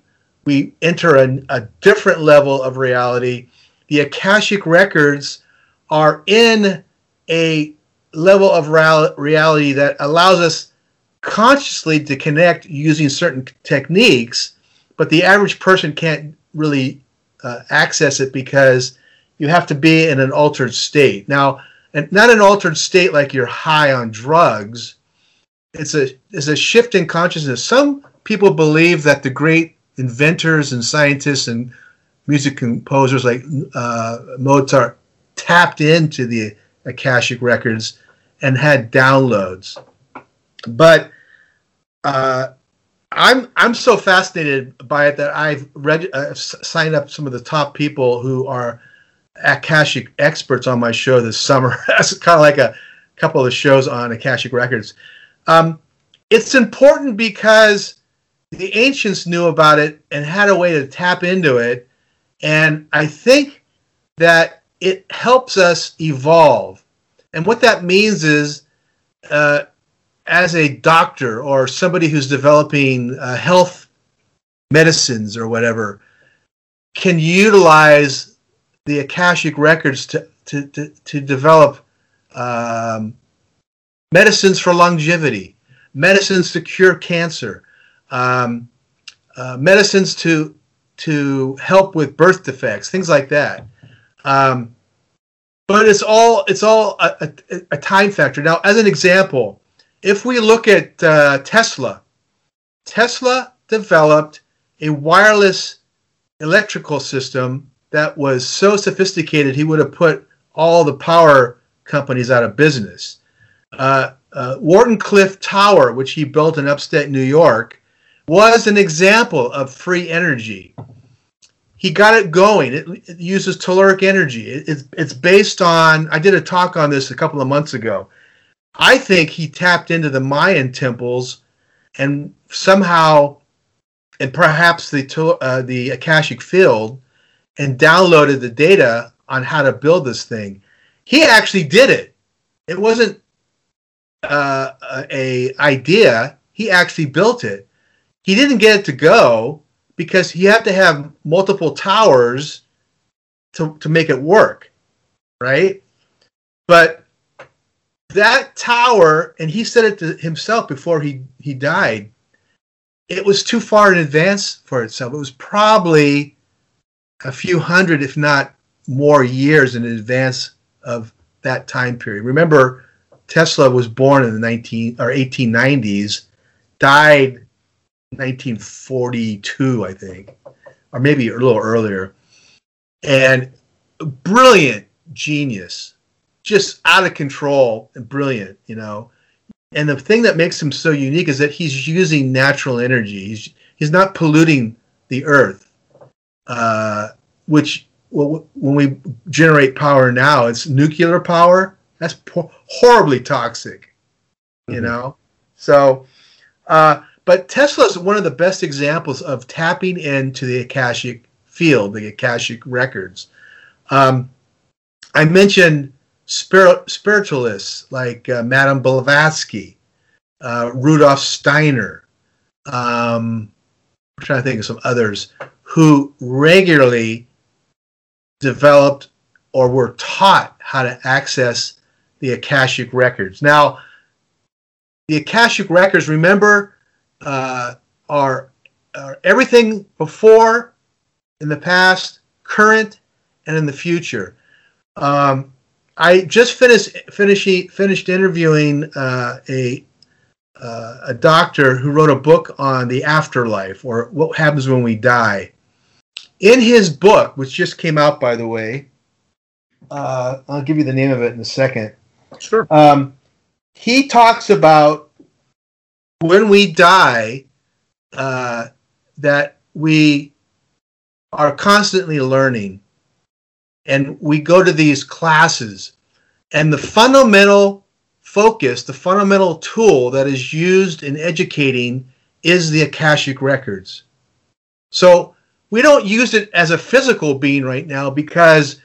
S7: we enter a, a different level of reality. The Akashic records are in a level of reality that allows us consciously to connect using certain techniques, but the average person can't really uh, access it because you have to be in an altered state. Now, and not an altered state like you're high on drugs. It's a it's a shift in consciousness. Some people believe that the great inventors and scientists and music composers like uh, Mozart tapped into the Akashic records and had downloads. But uh, I'm I'm so fascinated by it that I've read uh, signed up some of the top people who are Akashic experts on my show this summer as kind of like a couple of shows on Akashic Records. Um, it's important because the ancients knew about it and had a way to tap into it. And I think that it helps us evolve. And what that means is, uh, as a doctor or somebody who's developing uh, health medicines or whatever, can utilize the Akashic records to, to, to, to develop um, medicines for longevity, medicines to cure cancer, um, uh, medicines to to help with birth defects, things like that. Um, but it's all it's all a, a, a, time factor. Now, as an example, if we look at uh, Tesla, Tesla developed a wireless electrical system that was so sophisticated he would have put all the power companies out of business. Uh, uh, Wardenclyffe Tower, which he built in upstate New York, was an example of free energy. He got it going. It, it uses telluric energy. It, it's, it's based on, I did a talk on this a couple of months ago. I think he tapped into the Mayan temples and somehow, and perhaps the, uh, the Akashic field, and downloaded the data on how to build this thing. He actually did it. It wasn't uh, a idea. He actually built it. He didn't get it to go because he had to have multiple towers to, to make it work, right? But that tower, and he said it to himself before he, he died, it was too far in advance for itself. It was probably a few hundred, if not more, years in advance of that time period. Remember, Tesla was born in the 19 or 1890s, died 1942, I think, or maybe a little earlier. And brilliant genius, just out of control and brilliant, you know. And the thing that makes him so unique is that he's using natural energy. He's he's not polluting the earth, uh, which well, when we generate power now, it's nuclear power. That's po- horribly toxic, you mm-hmm. know. So, uh, but Tesla is one of the best examples of tapping into the Akashic field, the Akashic records. Um, I mentioned spirit, spiritualists like uh, Madame Blavatsky, uh, Rudolf Steiner. Um, I'm trying to think of some others who regularly developed or were taught how to access the Akashic records. Now, the Akashic records, remember, uh, are, are everything before, in the past, current, and in the future. Um, I just finished finishing finished interviewing uh, a uh, a doctor who wrote a book on the afterlife or what happens when we die in his book, which just came out, by the way, uh, I'll give you the name of it in a second.
S6: Sure.
S7: Um, he talks about when we die, uh, that we are constantly learning, and we go to these classes, and the fundamental focus, the fundamental tool that is used in educating is the Akashic records. So we don't use it as a physical being right now because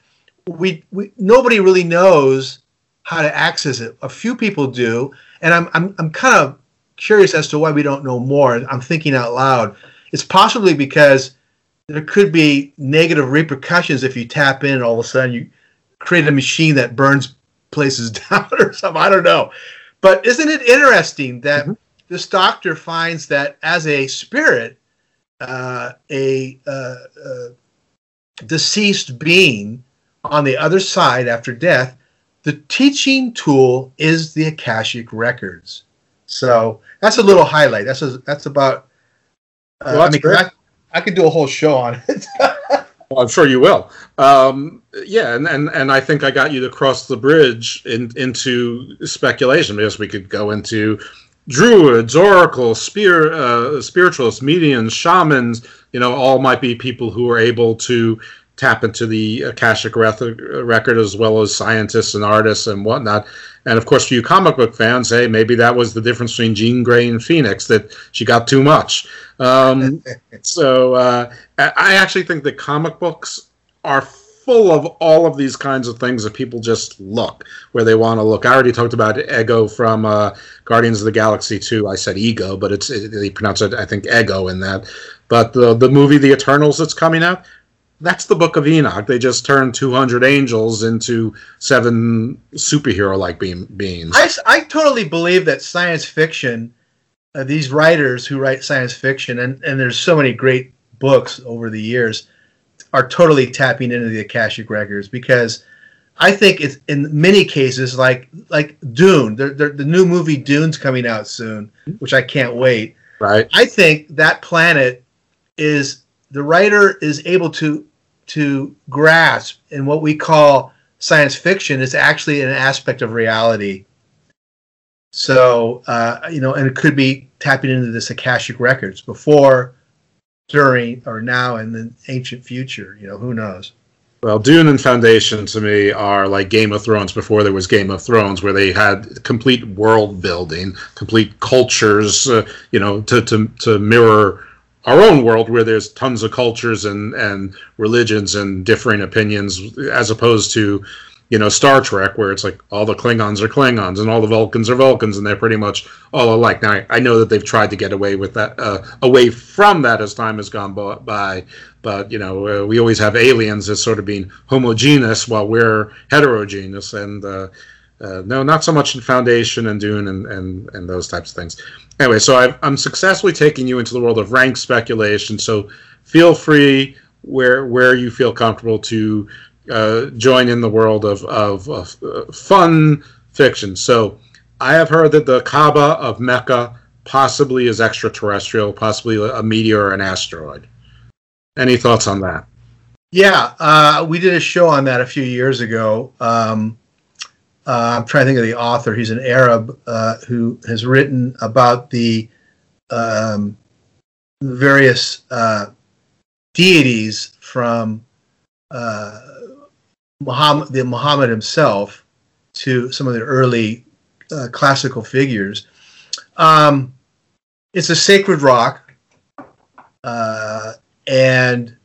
S7: we, we nobody really knows how to access it. A few people do, and I'm I'm I'm kind of curious as to why we don't know more. I'm thinking out loud. It's possibly because there could be negative repercussions if you tap in and all of a sudden you create a machine that burns places down or something. I don't know. But isn't it interesting that mm-hmm. this doctor finds that as a spirit, uh, a uh, uh, deceased being on the other side after death, the teaching tool is the Akashic records. So that's a little highlight. That's a, that's about. Uh, well, that's I mean, I, I, could do a whole show on it.
S6: well, I'm sure you will. Um, yeah, and, and and I think I got you to cross the bridge in, into speculation because we could go into druids, oracles, spear, uh, spiritualists, mediums, shamans, you know, all might be people who are able to tap into the Akashic record as well as scientists and artists and whatnot. And of course, for you comic book fans, hey, maybe that was the difference between Jean Grey and Phoenix that she got too much. Um, so uh, I actually think that comic books are full of all of these kinds of things that people just look where they want to look. I already talked about Ego from uh, Guardians of the Galaxy 2. I said Ego, but it's it, they pronounce it I think Ego in that. But the the movie The Eternals that's coming out, that's the Book of Enoch. They just turned 200 angels into seven superhero like being, beings.
S7: I, I totally believe that science fiction, uh, these writers who write science fiction, and, and there's so many great books over the years, are totally tapping into the Akashic records because I think it's in many cases like like Dune. The, the, the new movie Dune's coming out soon, which I can't wait.
S6: Right.
S7: I think that planet is the writer is able to to grasp in what we call science fiction is actually an aspect of reality. So, uh, you know, and it could be tapping into this Akashic records before, during, or now in the ancient future. You know, who knows?
S6: Well, Dune and Foundation to me are like Game of Thrones before there was Game of Thrones, where they had complete world building, complete cultures, uh, you know, to, to, to mirror our own world where there's tons of cultures and and religions and differing opinions as opposed to you know Star Trek where it's like all the Klingons are Klingons and all the Vulcans are Vulcans and they're pretty much all alike. Now I, I know that they've tried to get away with that uh, away from that as time has gone by, but you know uh, we always have aliens as sort of being homogeneous while we're heterogeneous and. Uh, uh, no, not so much in Foundation and Dune and, and, and those types of things anyway, so i am successfully taking you into the world of rank speculation. So feel free where where you feel comfortable to uh, join in the world of, of, of uh, fun fiction. So I have heard that the Kaaba of Mecca possibly is extraterrestrial, possibly a meteor or an asteroid. Any thoughts on that?
S7: Yeah, uh, we did a show on that a few years ago. Um, uh, I'm trying to think of the author. He's an Arab uh, who has written about the um, various uh, deities from uh, Muhammad, the Muhammad himself, to some of the early uh, classical figures. Um, it's a sacred rock, uh, and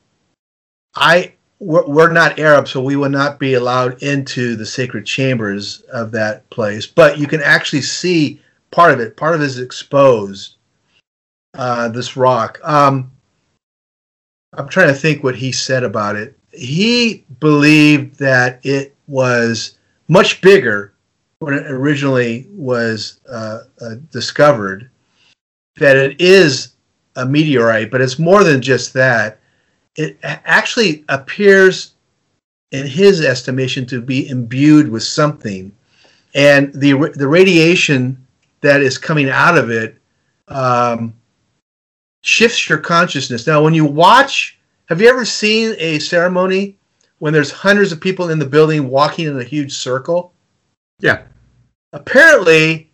S7: I we're, we're not Arab, so we will not be allowed into the sacred chambers of that place. But you can actually see part of it. Part of it is exposed. Uh, this rock. Um, I'm trying to think what he said about it. He believed that it was much bigger when it originally was uh, uh, discovered. That it is a meteorite, but it's more than just that it actually appears, in his estimation, to be imbued with something, and the the radiation that is coming out of it um, shifts your consciousness. Now, when you watch, have you ever seen a ceremony when there's hundreds of people in the building walking in a huge circle?
S6: Yeah.
S7: Apparently,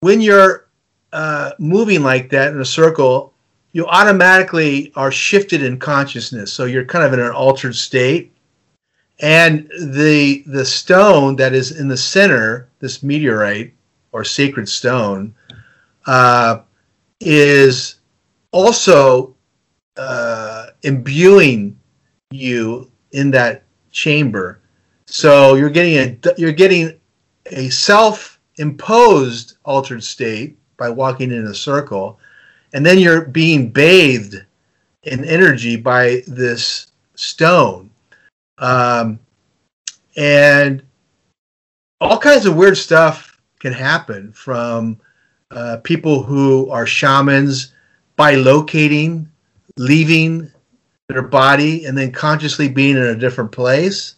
S7: when you're uh, moving like that in a circle, you automatically are shifted in consciousness. So you're kind of in an altered state. And the the stone that is in the center, this meteorite or sacred stone, uh, is also uh, imbuing you in that chamber. So you're getting a you're getting a self-imposed altered state by walking in a circle, and then you're being bathed in energy by this stone. Um, and all kinds of weird stuff can happen from uh, people who are shamans bilocating leaving their body and then consciously being in a different place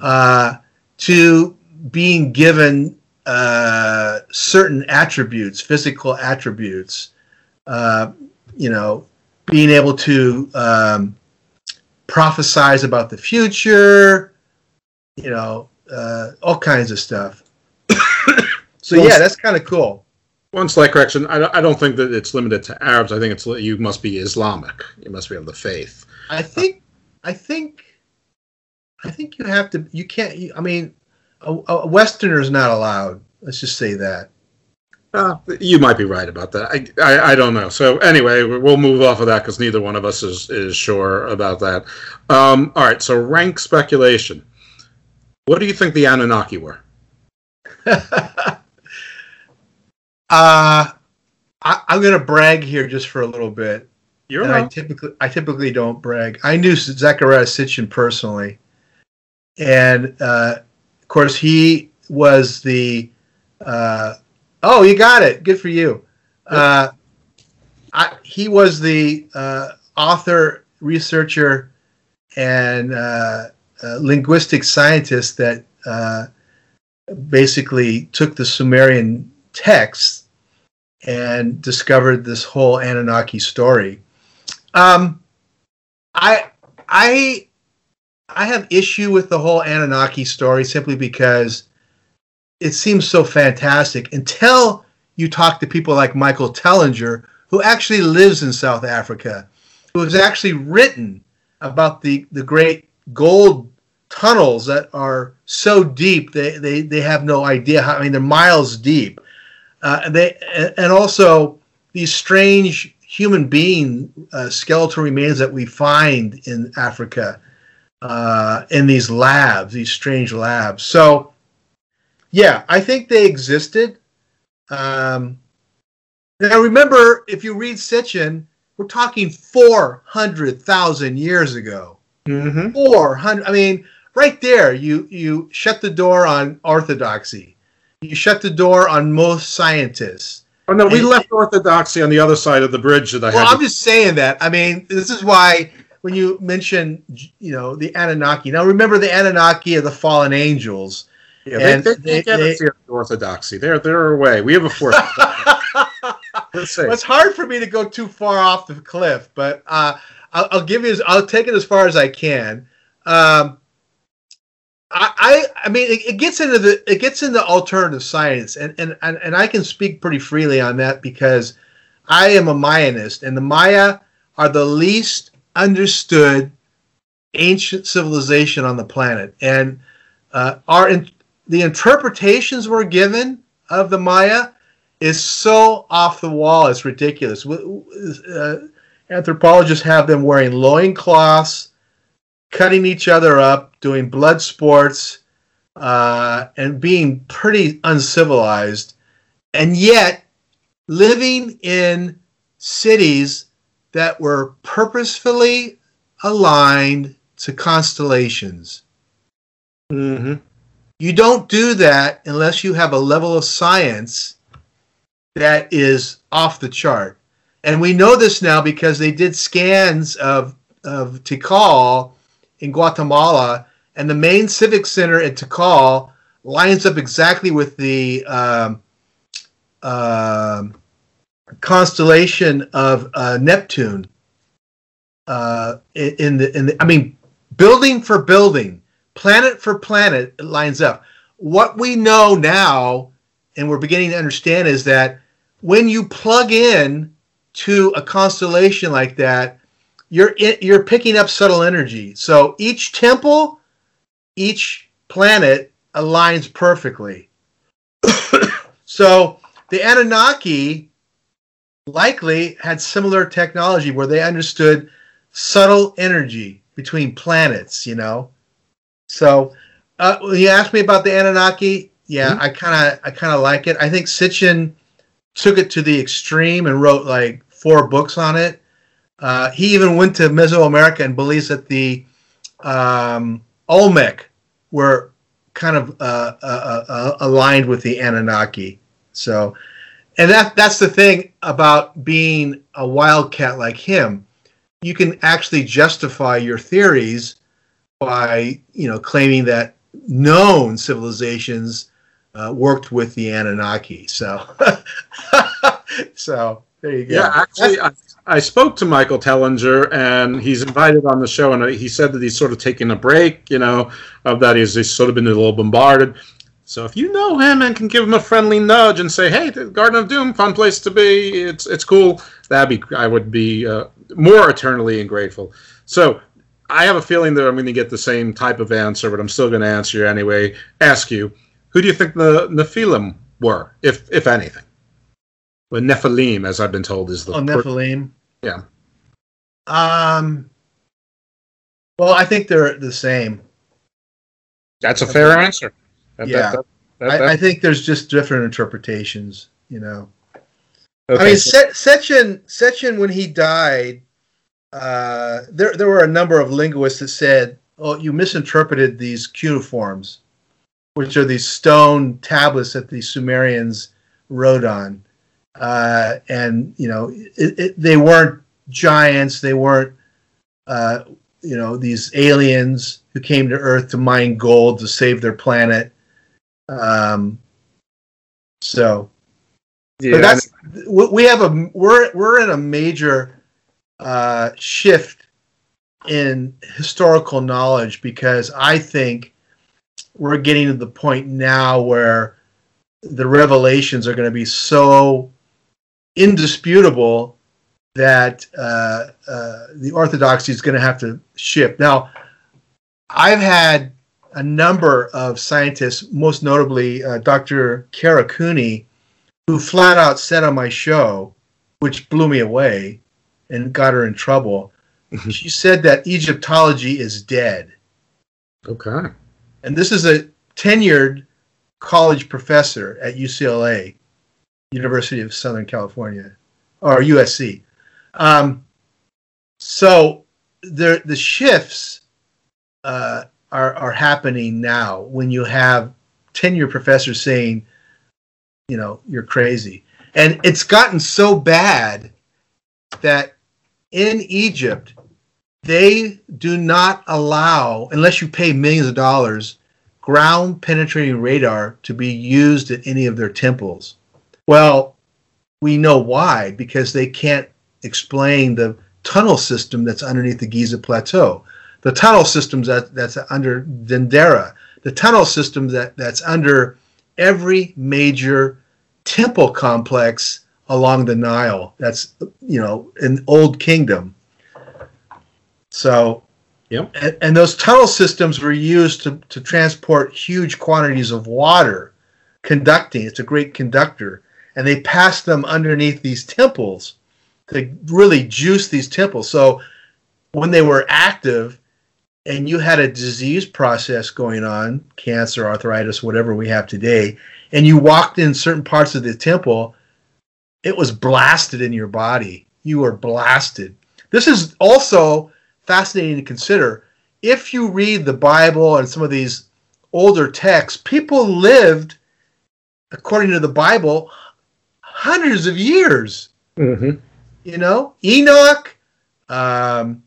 S7: uh, to being given uh, certain attributes physical attributes uh, you know, being able to um, prophesize about the future, you know, uh, all kinds of stuff. so yeah, that's kind of cool.
S6: One slight correction: I don't, I don't think that it's limited to Arabs. I think it's you must be Islamic. You must be of the faith.
S7: I think I think, I think you have to. You can't. You, I mean, a, a Westerner is not allowed. Let's just say that.
S6: Uh, you might be right about that. I, I, I don't know. So anyway, we'll move off of that because neither one of us is, is sure about that. Um, all right. So rank speculation. What do you think the Anunnaki were?
S7: uh, I, am going to brag here just for a little bit.
S6: You're
S7: and I typically I typically don't brag. I knew Zecharia Sitchin personally, and uh, of course he was the. Uh, oh, you got it. Good for you. Uh, I, he was the uh, author, researcher, and uh, uh, linguistic scientist that basically took the Sumerian texts and discovered this whole Anunnaki story. Um, I I I have issue with the whole Anunnaki story simply because it seems so fantastic until you talk to people like Michael Tellinger, who actually lives in South Africa, who has actually written about the, the great gold tunnels that are so deep they, they, they have no idea how I mean they're miles deep. Uh, and they and also these strange human being uh, skeletal remains that we find in Africa uh, in these labs, these strange labs. So, yeah, I think they existed. Um, now, remember, if you read Sitchin, we're talking 400,000 years ago.
S6: Mm-hmm.
S7: 400. I mean, right there, you, you shut the door on orthodoxy. You shut the door on most scientists.
S6: Oh no, we and, left orthodoxy on the other side of the bridge that I
S7: well. I'm just saying that. I mean, this is why when you mention, you know, the Anunnaki. Now, remember the Anunnaki are the fallen angels.
S6: Yeah, they, they, they, get they, orthodoxy. They're they're away. We have a fourth.
S7: Let's. Well, it's hard for me to go too far off the cliff, but uh, I'll, I'll, give you. I'll take it as far as I can. Um, I, I mean it, it, gets into the it gets into alternative science and, and and and I can speak pretty freely on that because I am a Mayanist and the Maya are the least understood ancient civilization on the planet and uh, our in, the interpretations we're given of the Maya is so off the wall it's ridiculous. Uh, anthropologists have them wearing loincloths cutting each other up, doing blood sports, uh, and being pretty uncivilized, and yet living in cities that were purposefully aligned to constellations.
S6: Mm-hmm.
S7: You don't do that unless you have a level of science that is off the chart. And we know this now because they did scans of, of Tikal in Guatemala, and the main civic center at Tikal lines up exactly with the um, uh, constellation of uh, Neptune. Uh, in the in the, I mean, building for building, planet for planet, it lines up. What we know now, and we're beginning to understand, is that when you plug in to a constellation like that, you're you're picking up subtle energy. So each temple, each planet aligns perfectly. so the Anunnaki likely had similar technology where they understood subtle energy between planets. You know, so uh, when you ask me about the Anunnaki, yeah, mm-hmm. I kind of I kind of like it. I think Sitchin took it to the extreme and wrote like four books on it uh, he even went to Mesoamerica and believes that the um, Olmec were kind of uh, uh, uh, aligned with the Anunnaki. So, and that that's the thing about being a wildcat like him. You can actually justify your theories by you know claiming that known civilizations uh, worked with the Anunnaki. So, so there you go.
S6: Yeah, actually, I, I spoke to Michael Tellinger, and he's invited on the show, and he said that he's sort of taking a break, you know, of that he's, he's sort of been a little bombarded. So if you know him and can give him a friendly nudge and say, "Hey, the Garden of Doom, fun place to be. It's it's cool," that'd be I would be uh, more eternally and grateful. So I have a feeling that I'm going to get the same type of answer, but I'm still going to answer you anyway. Ask you, who do you think the Nephilim were, if if anything? Well, Nephilim, as I've been told, is the
S7: oh Nephilim.
S6: Yeah.
S7: Um. Well, I think they're the same.
S6: That's a fair answer. That,
S7: yeah,
S6: that, that,
S7: I, I, think there's just different interpretations. You know,
S6: okay.
S7: I mean, Se- Sitchin, Sitchin, when he died, uh, there there were a number of linguists that said, "Oh, you misinterpreted these cuneiforms, which are these stone tablets that the Sumerians wrote on, uh, and you know, it, it, they weren't giants, they weren't, uh, you know, these aliens who came to Earth to mine gold to save their planet." Um, so, yeah, that's we have a we're we're in a major uh, shift in historical knowledge because I think we're getting to the point now where the revelations are going to be so indisputable that uh, uh, the orthodoxy is going to have to shift. Now, I've had a number of scientists, most notably uh, Dr. Kara Cooney, who flat out said on my show, which blew me away and got her in trouble. she said that Egyptology is dead.
S6: Okay.
S7: And this is a tenured college professor at UCLA, University of Southern California, or USC. Um, so the the shifts uh, are are happening now when you have tenure professors saying, you know, you're crazy, and it's gotten so bad that in Egypt they do not allow, unless you pay millions of dollars, ground penetrating radar to be used at any of their temples. Well, we know why because they can't explain the tunnel system that's underneath the Giza Plateau the tunnel systems that, that's under Dendera, the tunnel system that, that's under every major temple complex along the Nile. That's you know an old kingdom. So,
S6: yep.
S7: And, and those tunnel systems were used to, to transport huge quantities of water, conducting. It's a great conductor, and they passed them underneath these temples to really juice these temples. So, when they were active, and you had a disease process going on, cancer, arthritis, whatever we have today, and you walked in certain parts of the temple, it was blasted in your body. You were blasted. This is also fascinating to consider. If you read the Bible and some of these older texts, people lived, according to the Bible, hundreds of years.
S6: Mm-hmm.
S7: You know, Enoch, um,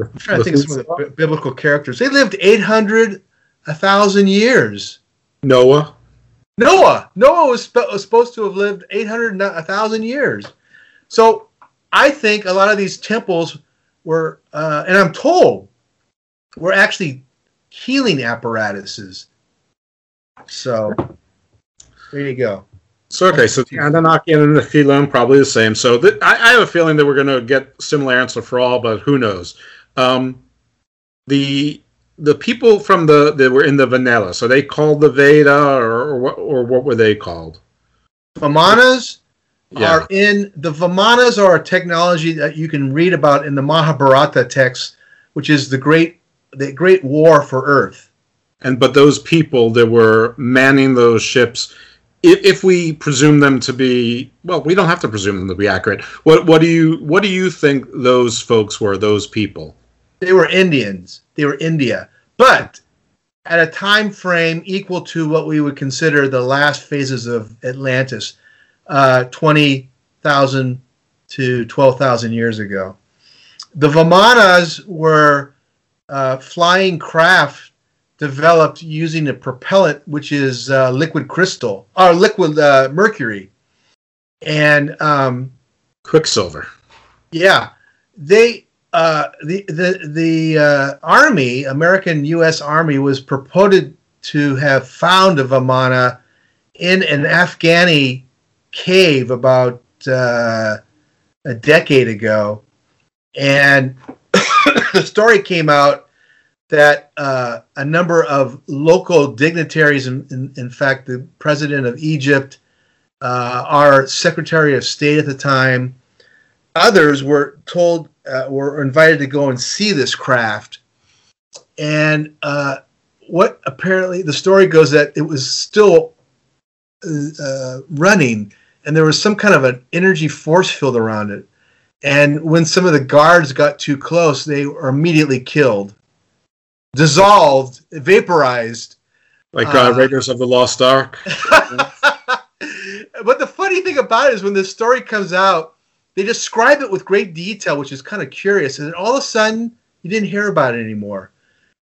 S7: I'm trying to think of some of the biblical characters. They lived 800, 1,000 years.
S6: Noah.
S7: Noah. Noah was, sp- was supposed to have lived 800, 1,000 years. So I think a lot of these temples were, uh, and I'm told, were actually healing apparatuses. So there you go.
S6: So okay, so the Anunnaki and the Nephilim probably the same. So th- I, I, have a feeling that we're going to get similar answer for all, but who knows? Um, the the people from the that were in the Vanilla, so they called the Veda, or or what, or what were they called?
S7: Vimanas yeah. are in the Vimanas are a technology that you can read about in the Mahabharata text, which is the great the great war for Earth.
S6: And but those people that were manning those ships, if, if we presume them to be well, we don't have to presume them to be accurate. What what do you what do you think those folks were? Those people?
S7: They were Indians. They were India, but at a time frame equal to what we would consider the last phases of Atlantis, uh, twenty thousand to twelve thousand years ago. The Vimanas were uh, flying craft developed using a propellant, which is uh, liquid crystal or liquid uh, mercury, and um,
S6: quicksilver.
S7: Yeah, they uh, the the the uh, army, American U.S. Army, was purported to have found a Vimana in an Afghani cave about uh, a decade ago, and the story came out that uh, a number of local dignitaries, in, in, in fact, the president of Egypt, uh, our Secretary of State at the time, others were told, uh, were invited to go and see this craft. And uh, what apparently the story goes that it was still uh, running and there was some kind of an energy force field around it. And when some of the guards got too close, they were immediately killed, dissolved, vaporized.
S6: Like uh, uh, Raiders of the Lost Ark.
S7: but the funny thing about it is when this story comes out, they describe it with great detail, which is kind of curious. And then all of a sudden, you didn't hear about it anymore.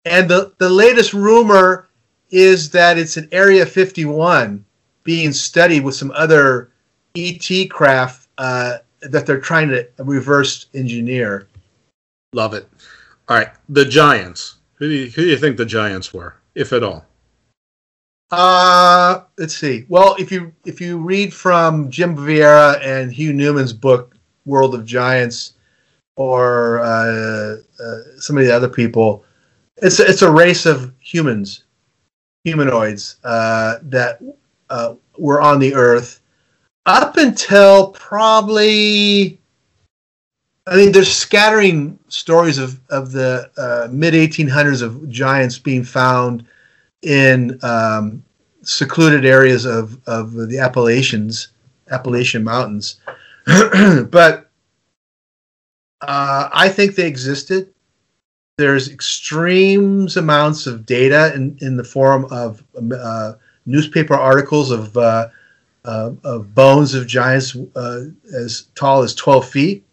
S7: And the, the latest rumor is that it's an Area 51 being studied with some other ET craft uh, that they're trying to reverse engineer.
S6: Love it. All right, the Giants. Who do you, who do you think the Giants were, if at all?
S7: Uh, let's see. Well, if you if you read from Jim Vieira and Hugh Newman's book World of Giants, or uh, uh, some of the other people, it's it's a race of humans, humanoids uh, that uh, were on the Earth up until probably I mean, there's scattering stories of of the uh, mid 1800s of giants being found in um, secluded areas of of the Appalachians, Appalachian Mountains, but uh, I think they existed. There's extremes amounts of data in in the form of uh, newspaper articles of uh, uh, of bones of giants uh, as tall as 12 feet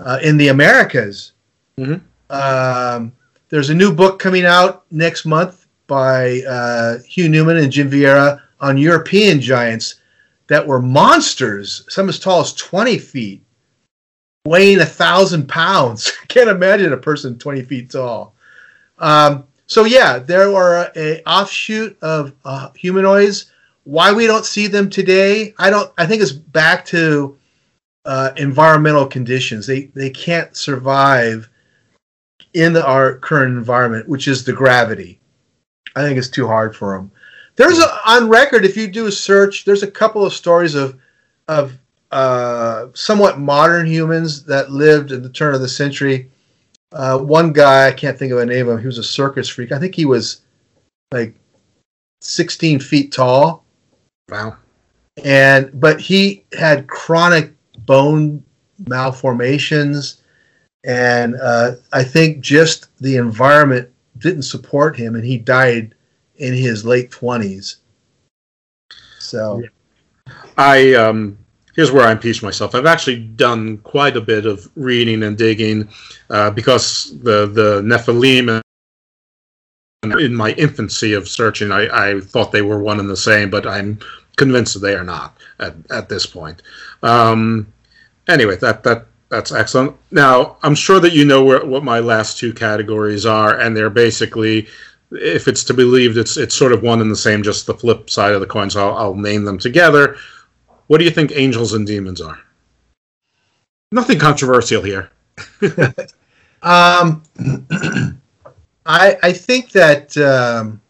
S7: uh, in the Americas. Mm-hmm. Um, there's a new book coming out next month by uh, Hugh Newman and Jim Vieira on European giants that were monsters, some as tall as 20 feet, weighing a thousand pounds. Can't imagine a person 20 feet tall. Um, so yeah, there were a offshoot of uh, humanoids why we don't see them today, I don't. I think it's back to uh, environmental conditions. They they can't survive in the, our current environment, which is the gravity. I think it's too hard for them. There's a, on record, if you do a search, there's a couple of stories of of uh, somewhat modern humans that lived at the turn of the century. Uh, one guy, I can't think of a name of him. He was a circus freak. I think he was like 16 feet tall
S6: Wow.
S7: And but he had chronic bone malformations, and uh, I think just the environment didn't support him, and he died in his late twenties. So,
S6: I um, here's where I impeach myself. I've actually done quite a bit of reading and digging uh, because the the Nephilim in my infancy of searching, I, I thought they were one and the same, but I'm convinced that they are not at, at this point. Um, anyway, that that that's excellent. Now, I'm sure that you know where, what my last two categories are, and they're basically, if it's to be believed, it's it's sort of one and the same, just the flip side of the coin. So I'll, I'll name them together. What do you think angels and demons are? Nothing controversial here.
S7: um, I I think that um,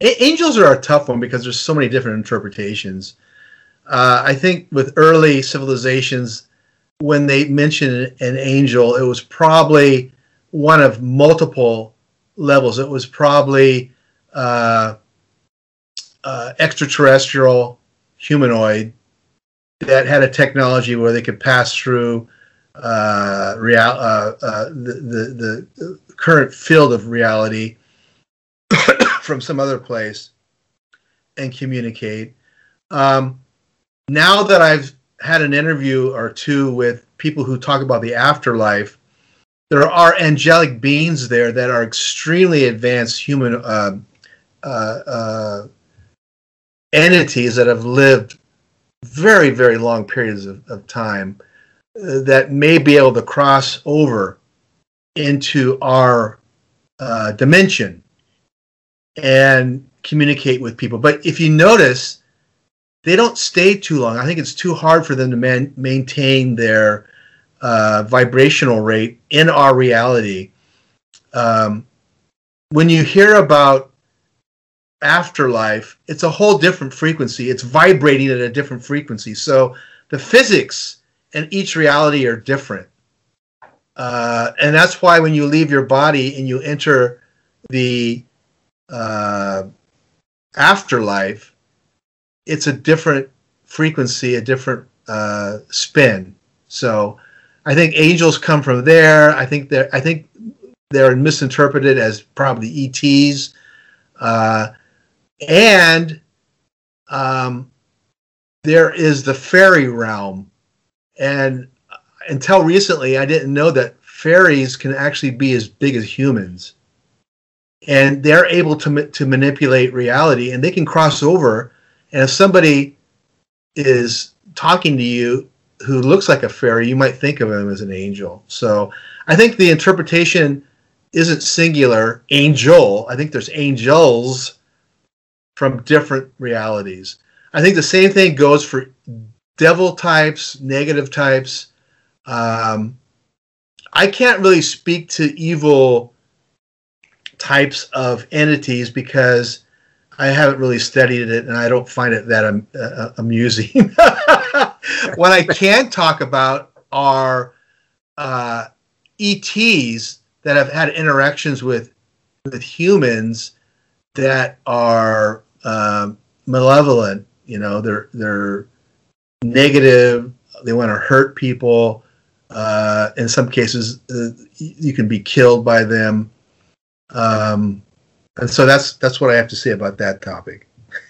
S7: angels are a tough one because there's so many different interpretations. Uh, I think with early civilizations, when they mentioned an angel, it was probably one of multiple levels. It was probably uh, uh, extraterrestrial, humanoid that had a technology where they could pass through uh, real uh, uh, the, the the current field of reality from some other place and communicate. Um, now that I've had an interview or two with people who talk about the afterlife, there are angelic beings there that are extremely advanced human uh, uh, uh, entities that have lived very, very long periods of, of time uh, that may be able to cross over into our uh, dimension and communicate with people. But if you notice, they don't stay too long. I think it's too hard for them to man- maintain their uh, vibrational rate in our reality. Um, when you hear about afterlife, it's a whole different frequency. It's vibrating at a different frequency. So the physics in each reality are different. Uh, and that's why when you leave your body and you enter the uh, afterlife, it's a different frequency, a different uh, spin. So I think angels come from there. I think they're I think they're misinterpreted as probably ETs, uh, and um, there is the fairy realm, and until recently, I didn't know that fairies can actually be as big as humans, and they're able to to manipulate reality, and they can cross over. And if somebody is talking to you who looks like a fairy, you might think of him as an angel. So I think the interpretation isn't singular angel. I think there's angels from different realities. I think the same thing goes for devil types, negative types. Um, I can't really speak to evil types of entities because I haven't really studied it and I don't find it that um, uh, amusing. what I can talk about are uh, ETs that have had interactions with with humans that are um, malevolent. You know, they're they're negative. They want to hurt people. Uh, in some cases, uh, you can be killed by them. Um, and so that's that's what I have to say about that topic.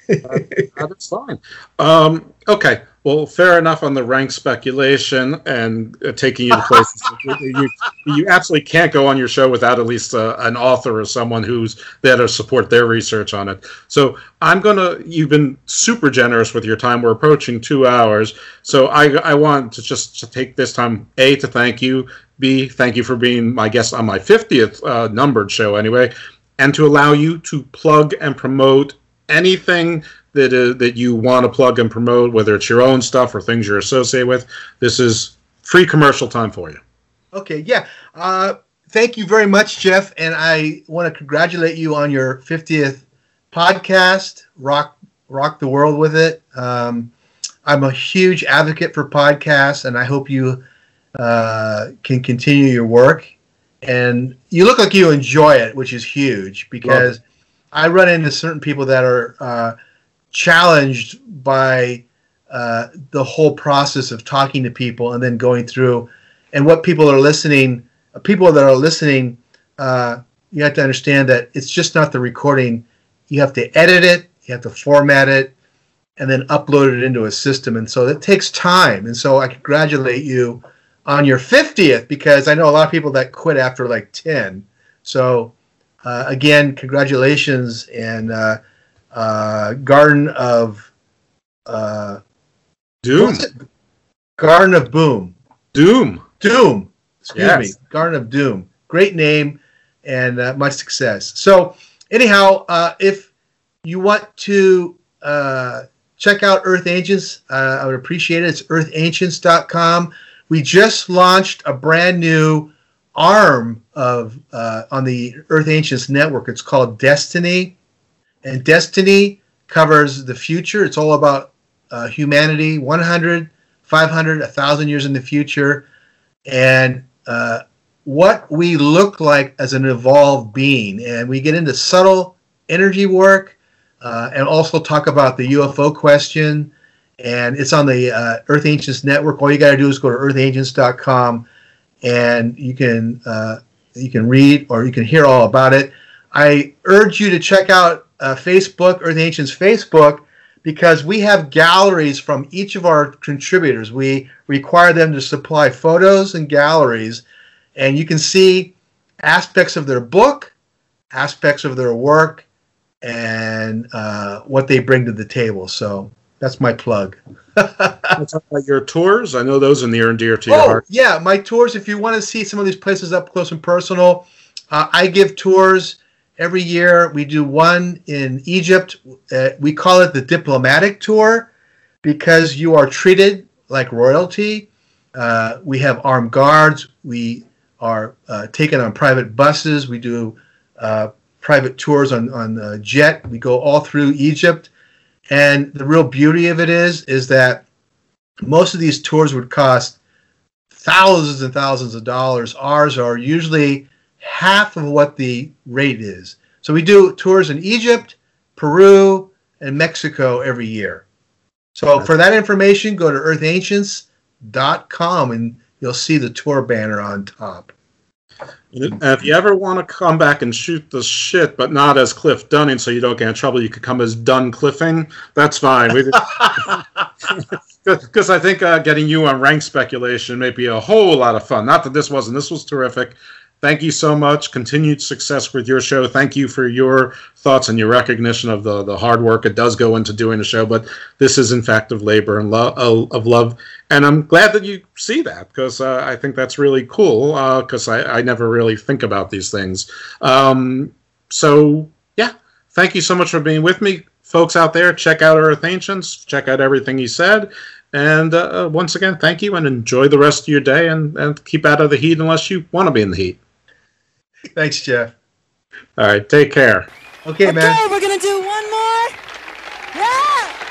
S6: uh, that's fine. Um, okay, well, fair enough on the rank speculation and uh, taking you to places you, you absolutely can't go on your show without at least uh, an author or someone who's there to support their research on it. So I'm gonna. You've been super generous with your time. We're approaching two hours, so I I want to just to take this time a to thank you. B, thank you for being my guest on my 50th uh, numbered show, anyway, and to allow you to plug and promote anything that uh, that you want to plug and promote, whether it's your own stuff or things you're associated with. This is free commercial time for you.
S7: Okay, yeah. Uh, thank you very much, Jeff, and I want to congratulate you on your 50th podcast. Rock rock the world with it. Um, I'm a huge advocate for podcasts, and I hope you uh, can continue your work. And you look like you enjoy it, which is huge because I run into certain people that are uh, challenged by uh, the whole process of talking to people and then going through. And what people are listening people that are listening uh, you have to understand that it's just not the recording. You have to edit it you have to format it and then upload it into a system. And so it takes time. And so i congratulate you on your 50th because i know a lot of people that quit after like 10 so uh, again congratulations and uh, Garden of uh,
S6: Doom.
S7: Garden of Boom.
S6: Doom.
S7: Doom. Excuse
S6: yes.
S7: me. Garden of Doom. Great name and uh, much success. So, anyhow, uh, if you want to uh, check out Earth Ancients, uh, I would appreciate it. It's earthancients.com. We just launched a brand new arm of uh, on the Earth Ancients network. It's called Destiny and Destiny covers the future. It's all about uh, humanity 100, 500, 1,000 years in the future, and uh, what we look like as an evolved being. And we get into subtle energy work uh, and also talk about the UFO question. And it's on the uh, Earth Ancients Network. All you got to do is go to earthancients.com and you can uh, you can read or you can hear all about it. I urge you to check out uh, Facebook, Earth Ancients Facebook, because we have galleries from each of our contributors. We require them to supply photos and galleries, and you can see aspects of their book, aspects of their work, and uh, what they bring to the table. So that's my plug.
S6: your tours. I know those are near and dear to your
S7: oh,
S6: heart.
S7: Yeah, my tours. If you want to see some of these places up close and personal, uh, I give tours every year. We do one in Egypt. Uh, we call it the diplomatic tour because you are treated like royalty. Uh, we have armed guards. We are uh, taken on private buses. We do uh, private tours on on jet. We go all through Egypt, and the real beauty of it is is that most of these tours would cost thousands and thousands of dollars. Ours are usually half of what the rate is. So we do tours in Egypt, Peru, and Mexico every year. So for that information, go to earthancients.com and you'll see the tour banner on top.
S6: And if you ever want to come back and shoot the shit, but not as Cliff Dunning, so you don't get in trouble, you could come as Dun Cliffing. That's fine. Because I think uh, getting you on rank speculation may be a whole lot of fun. Not that this wasn't. This was terrific thank you so much. Continued success with your show. Thank you for your thoughts and your recognition of the, the hard work it does go into doing the show. But this is, in fact, of labor and love of love. And I'm glad that you see that because uh, I think that's really cool because uh, I, I never really think about these things. Um, so, yeah, thank you so much for being with me. Folks out there, check out Earth Ancients, check out everything he said. And uh, once again, thank you and enjoy the rest of your day and, and keep out of the heat unless you want to be in the heat.
S7: Thanks, Jeff.
S6: All right, take care.
S7: Okay, man.
S8: Okay, we're gonna do one more. Yeah.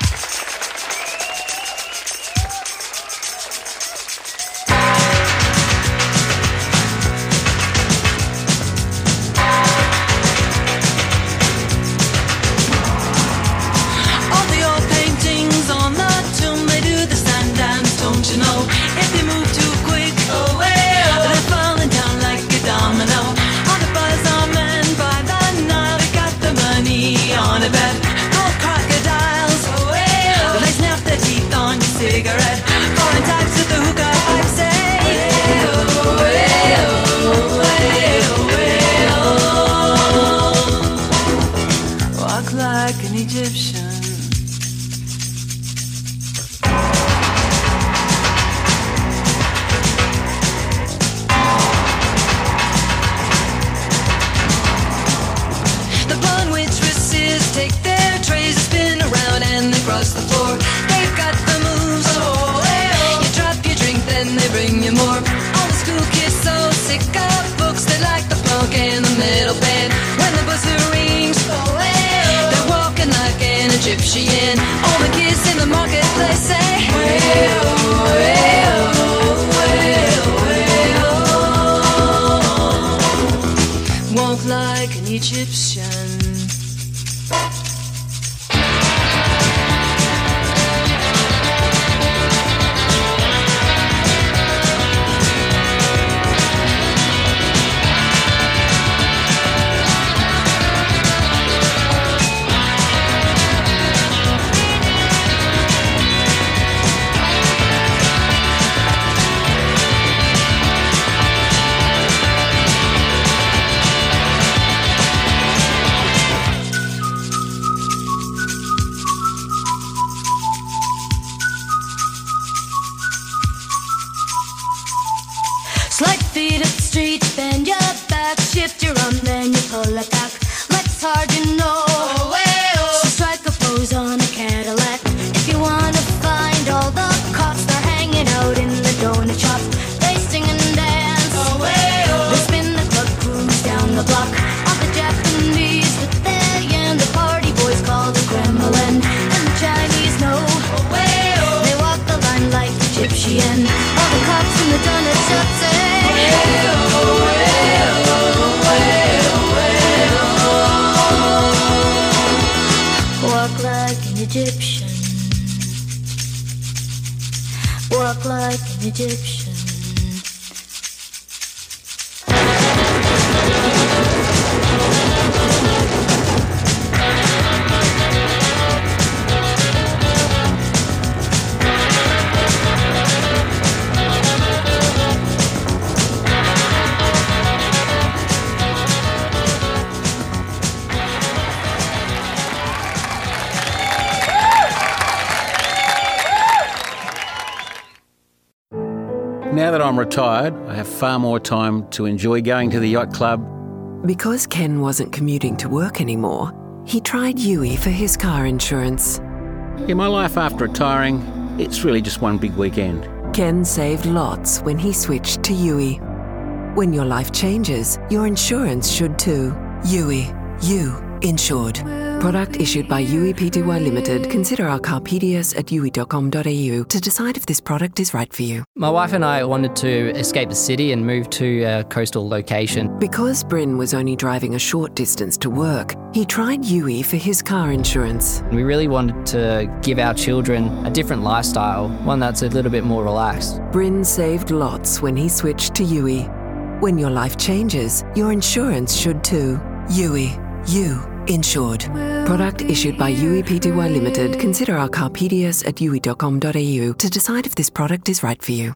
S9: Far more time to enjoy going to the yacht club.
S2: Because Ken wasn't commuting to work anymore, he tried Youi for his car insurance.
S9: In my life after retiring, it's really just one big weekend.
S2: Ken saved lots when he switched to Youi. When your life changes, your insurance should too. Youi, you insured. Product issued by Youi Pty Limited. Consider our car PDS at youi.com.au to decide if this product is right for you.
S10: My wife and I wanted to escape the city and move to a coastal location.
S2: Because Bryn was only driving a short distance to work, he tried Youi for his car insurance.
S10: We really wanted to give our children a different lifestyle, one that's a little bit more relaxed.
S2: Bryn saved lots when he switched to Youi. When your life changes, your insurance should too. Youi, you insured. Product issued by Youi Pty Limited. Consider our car PDS at youi.com.au to decide if this product is right for you.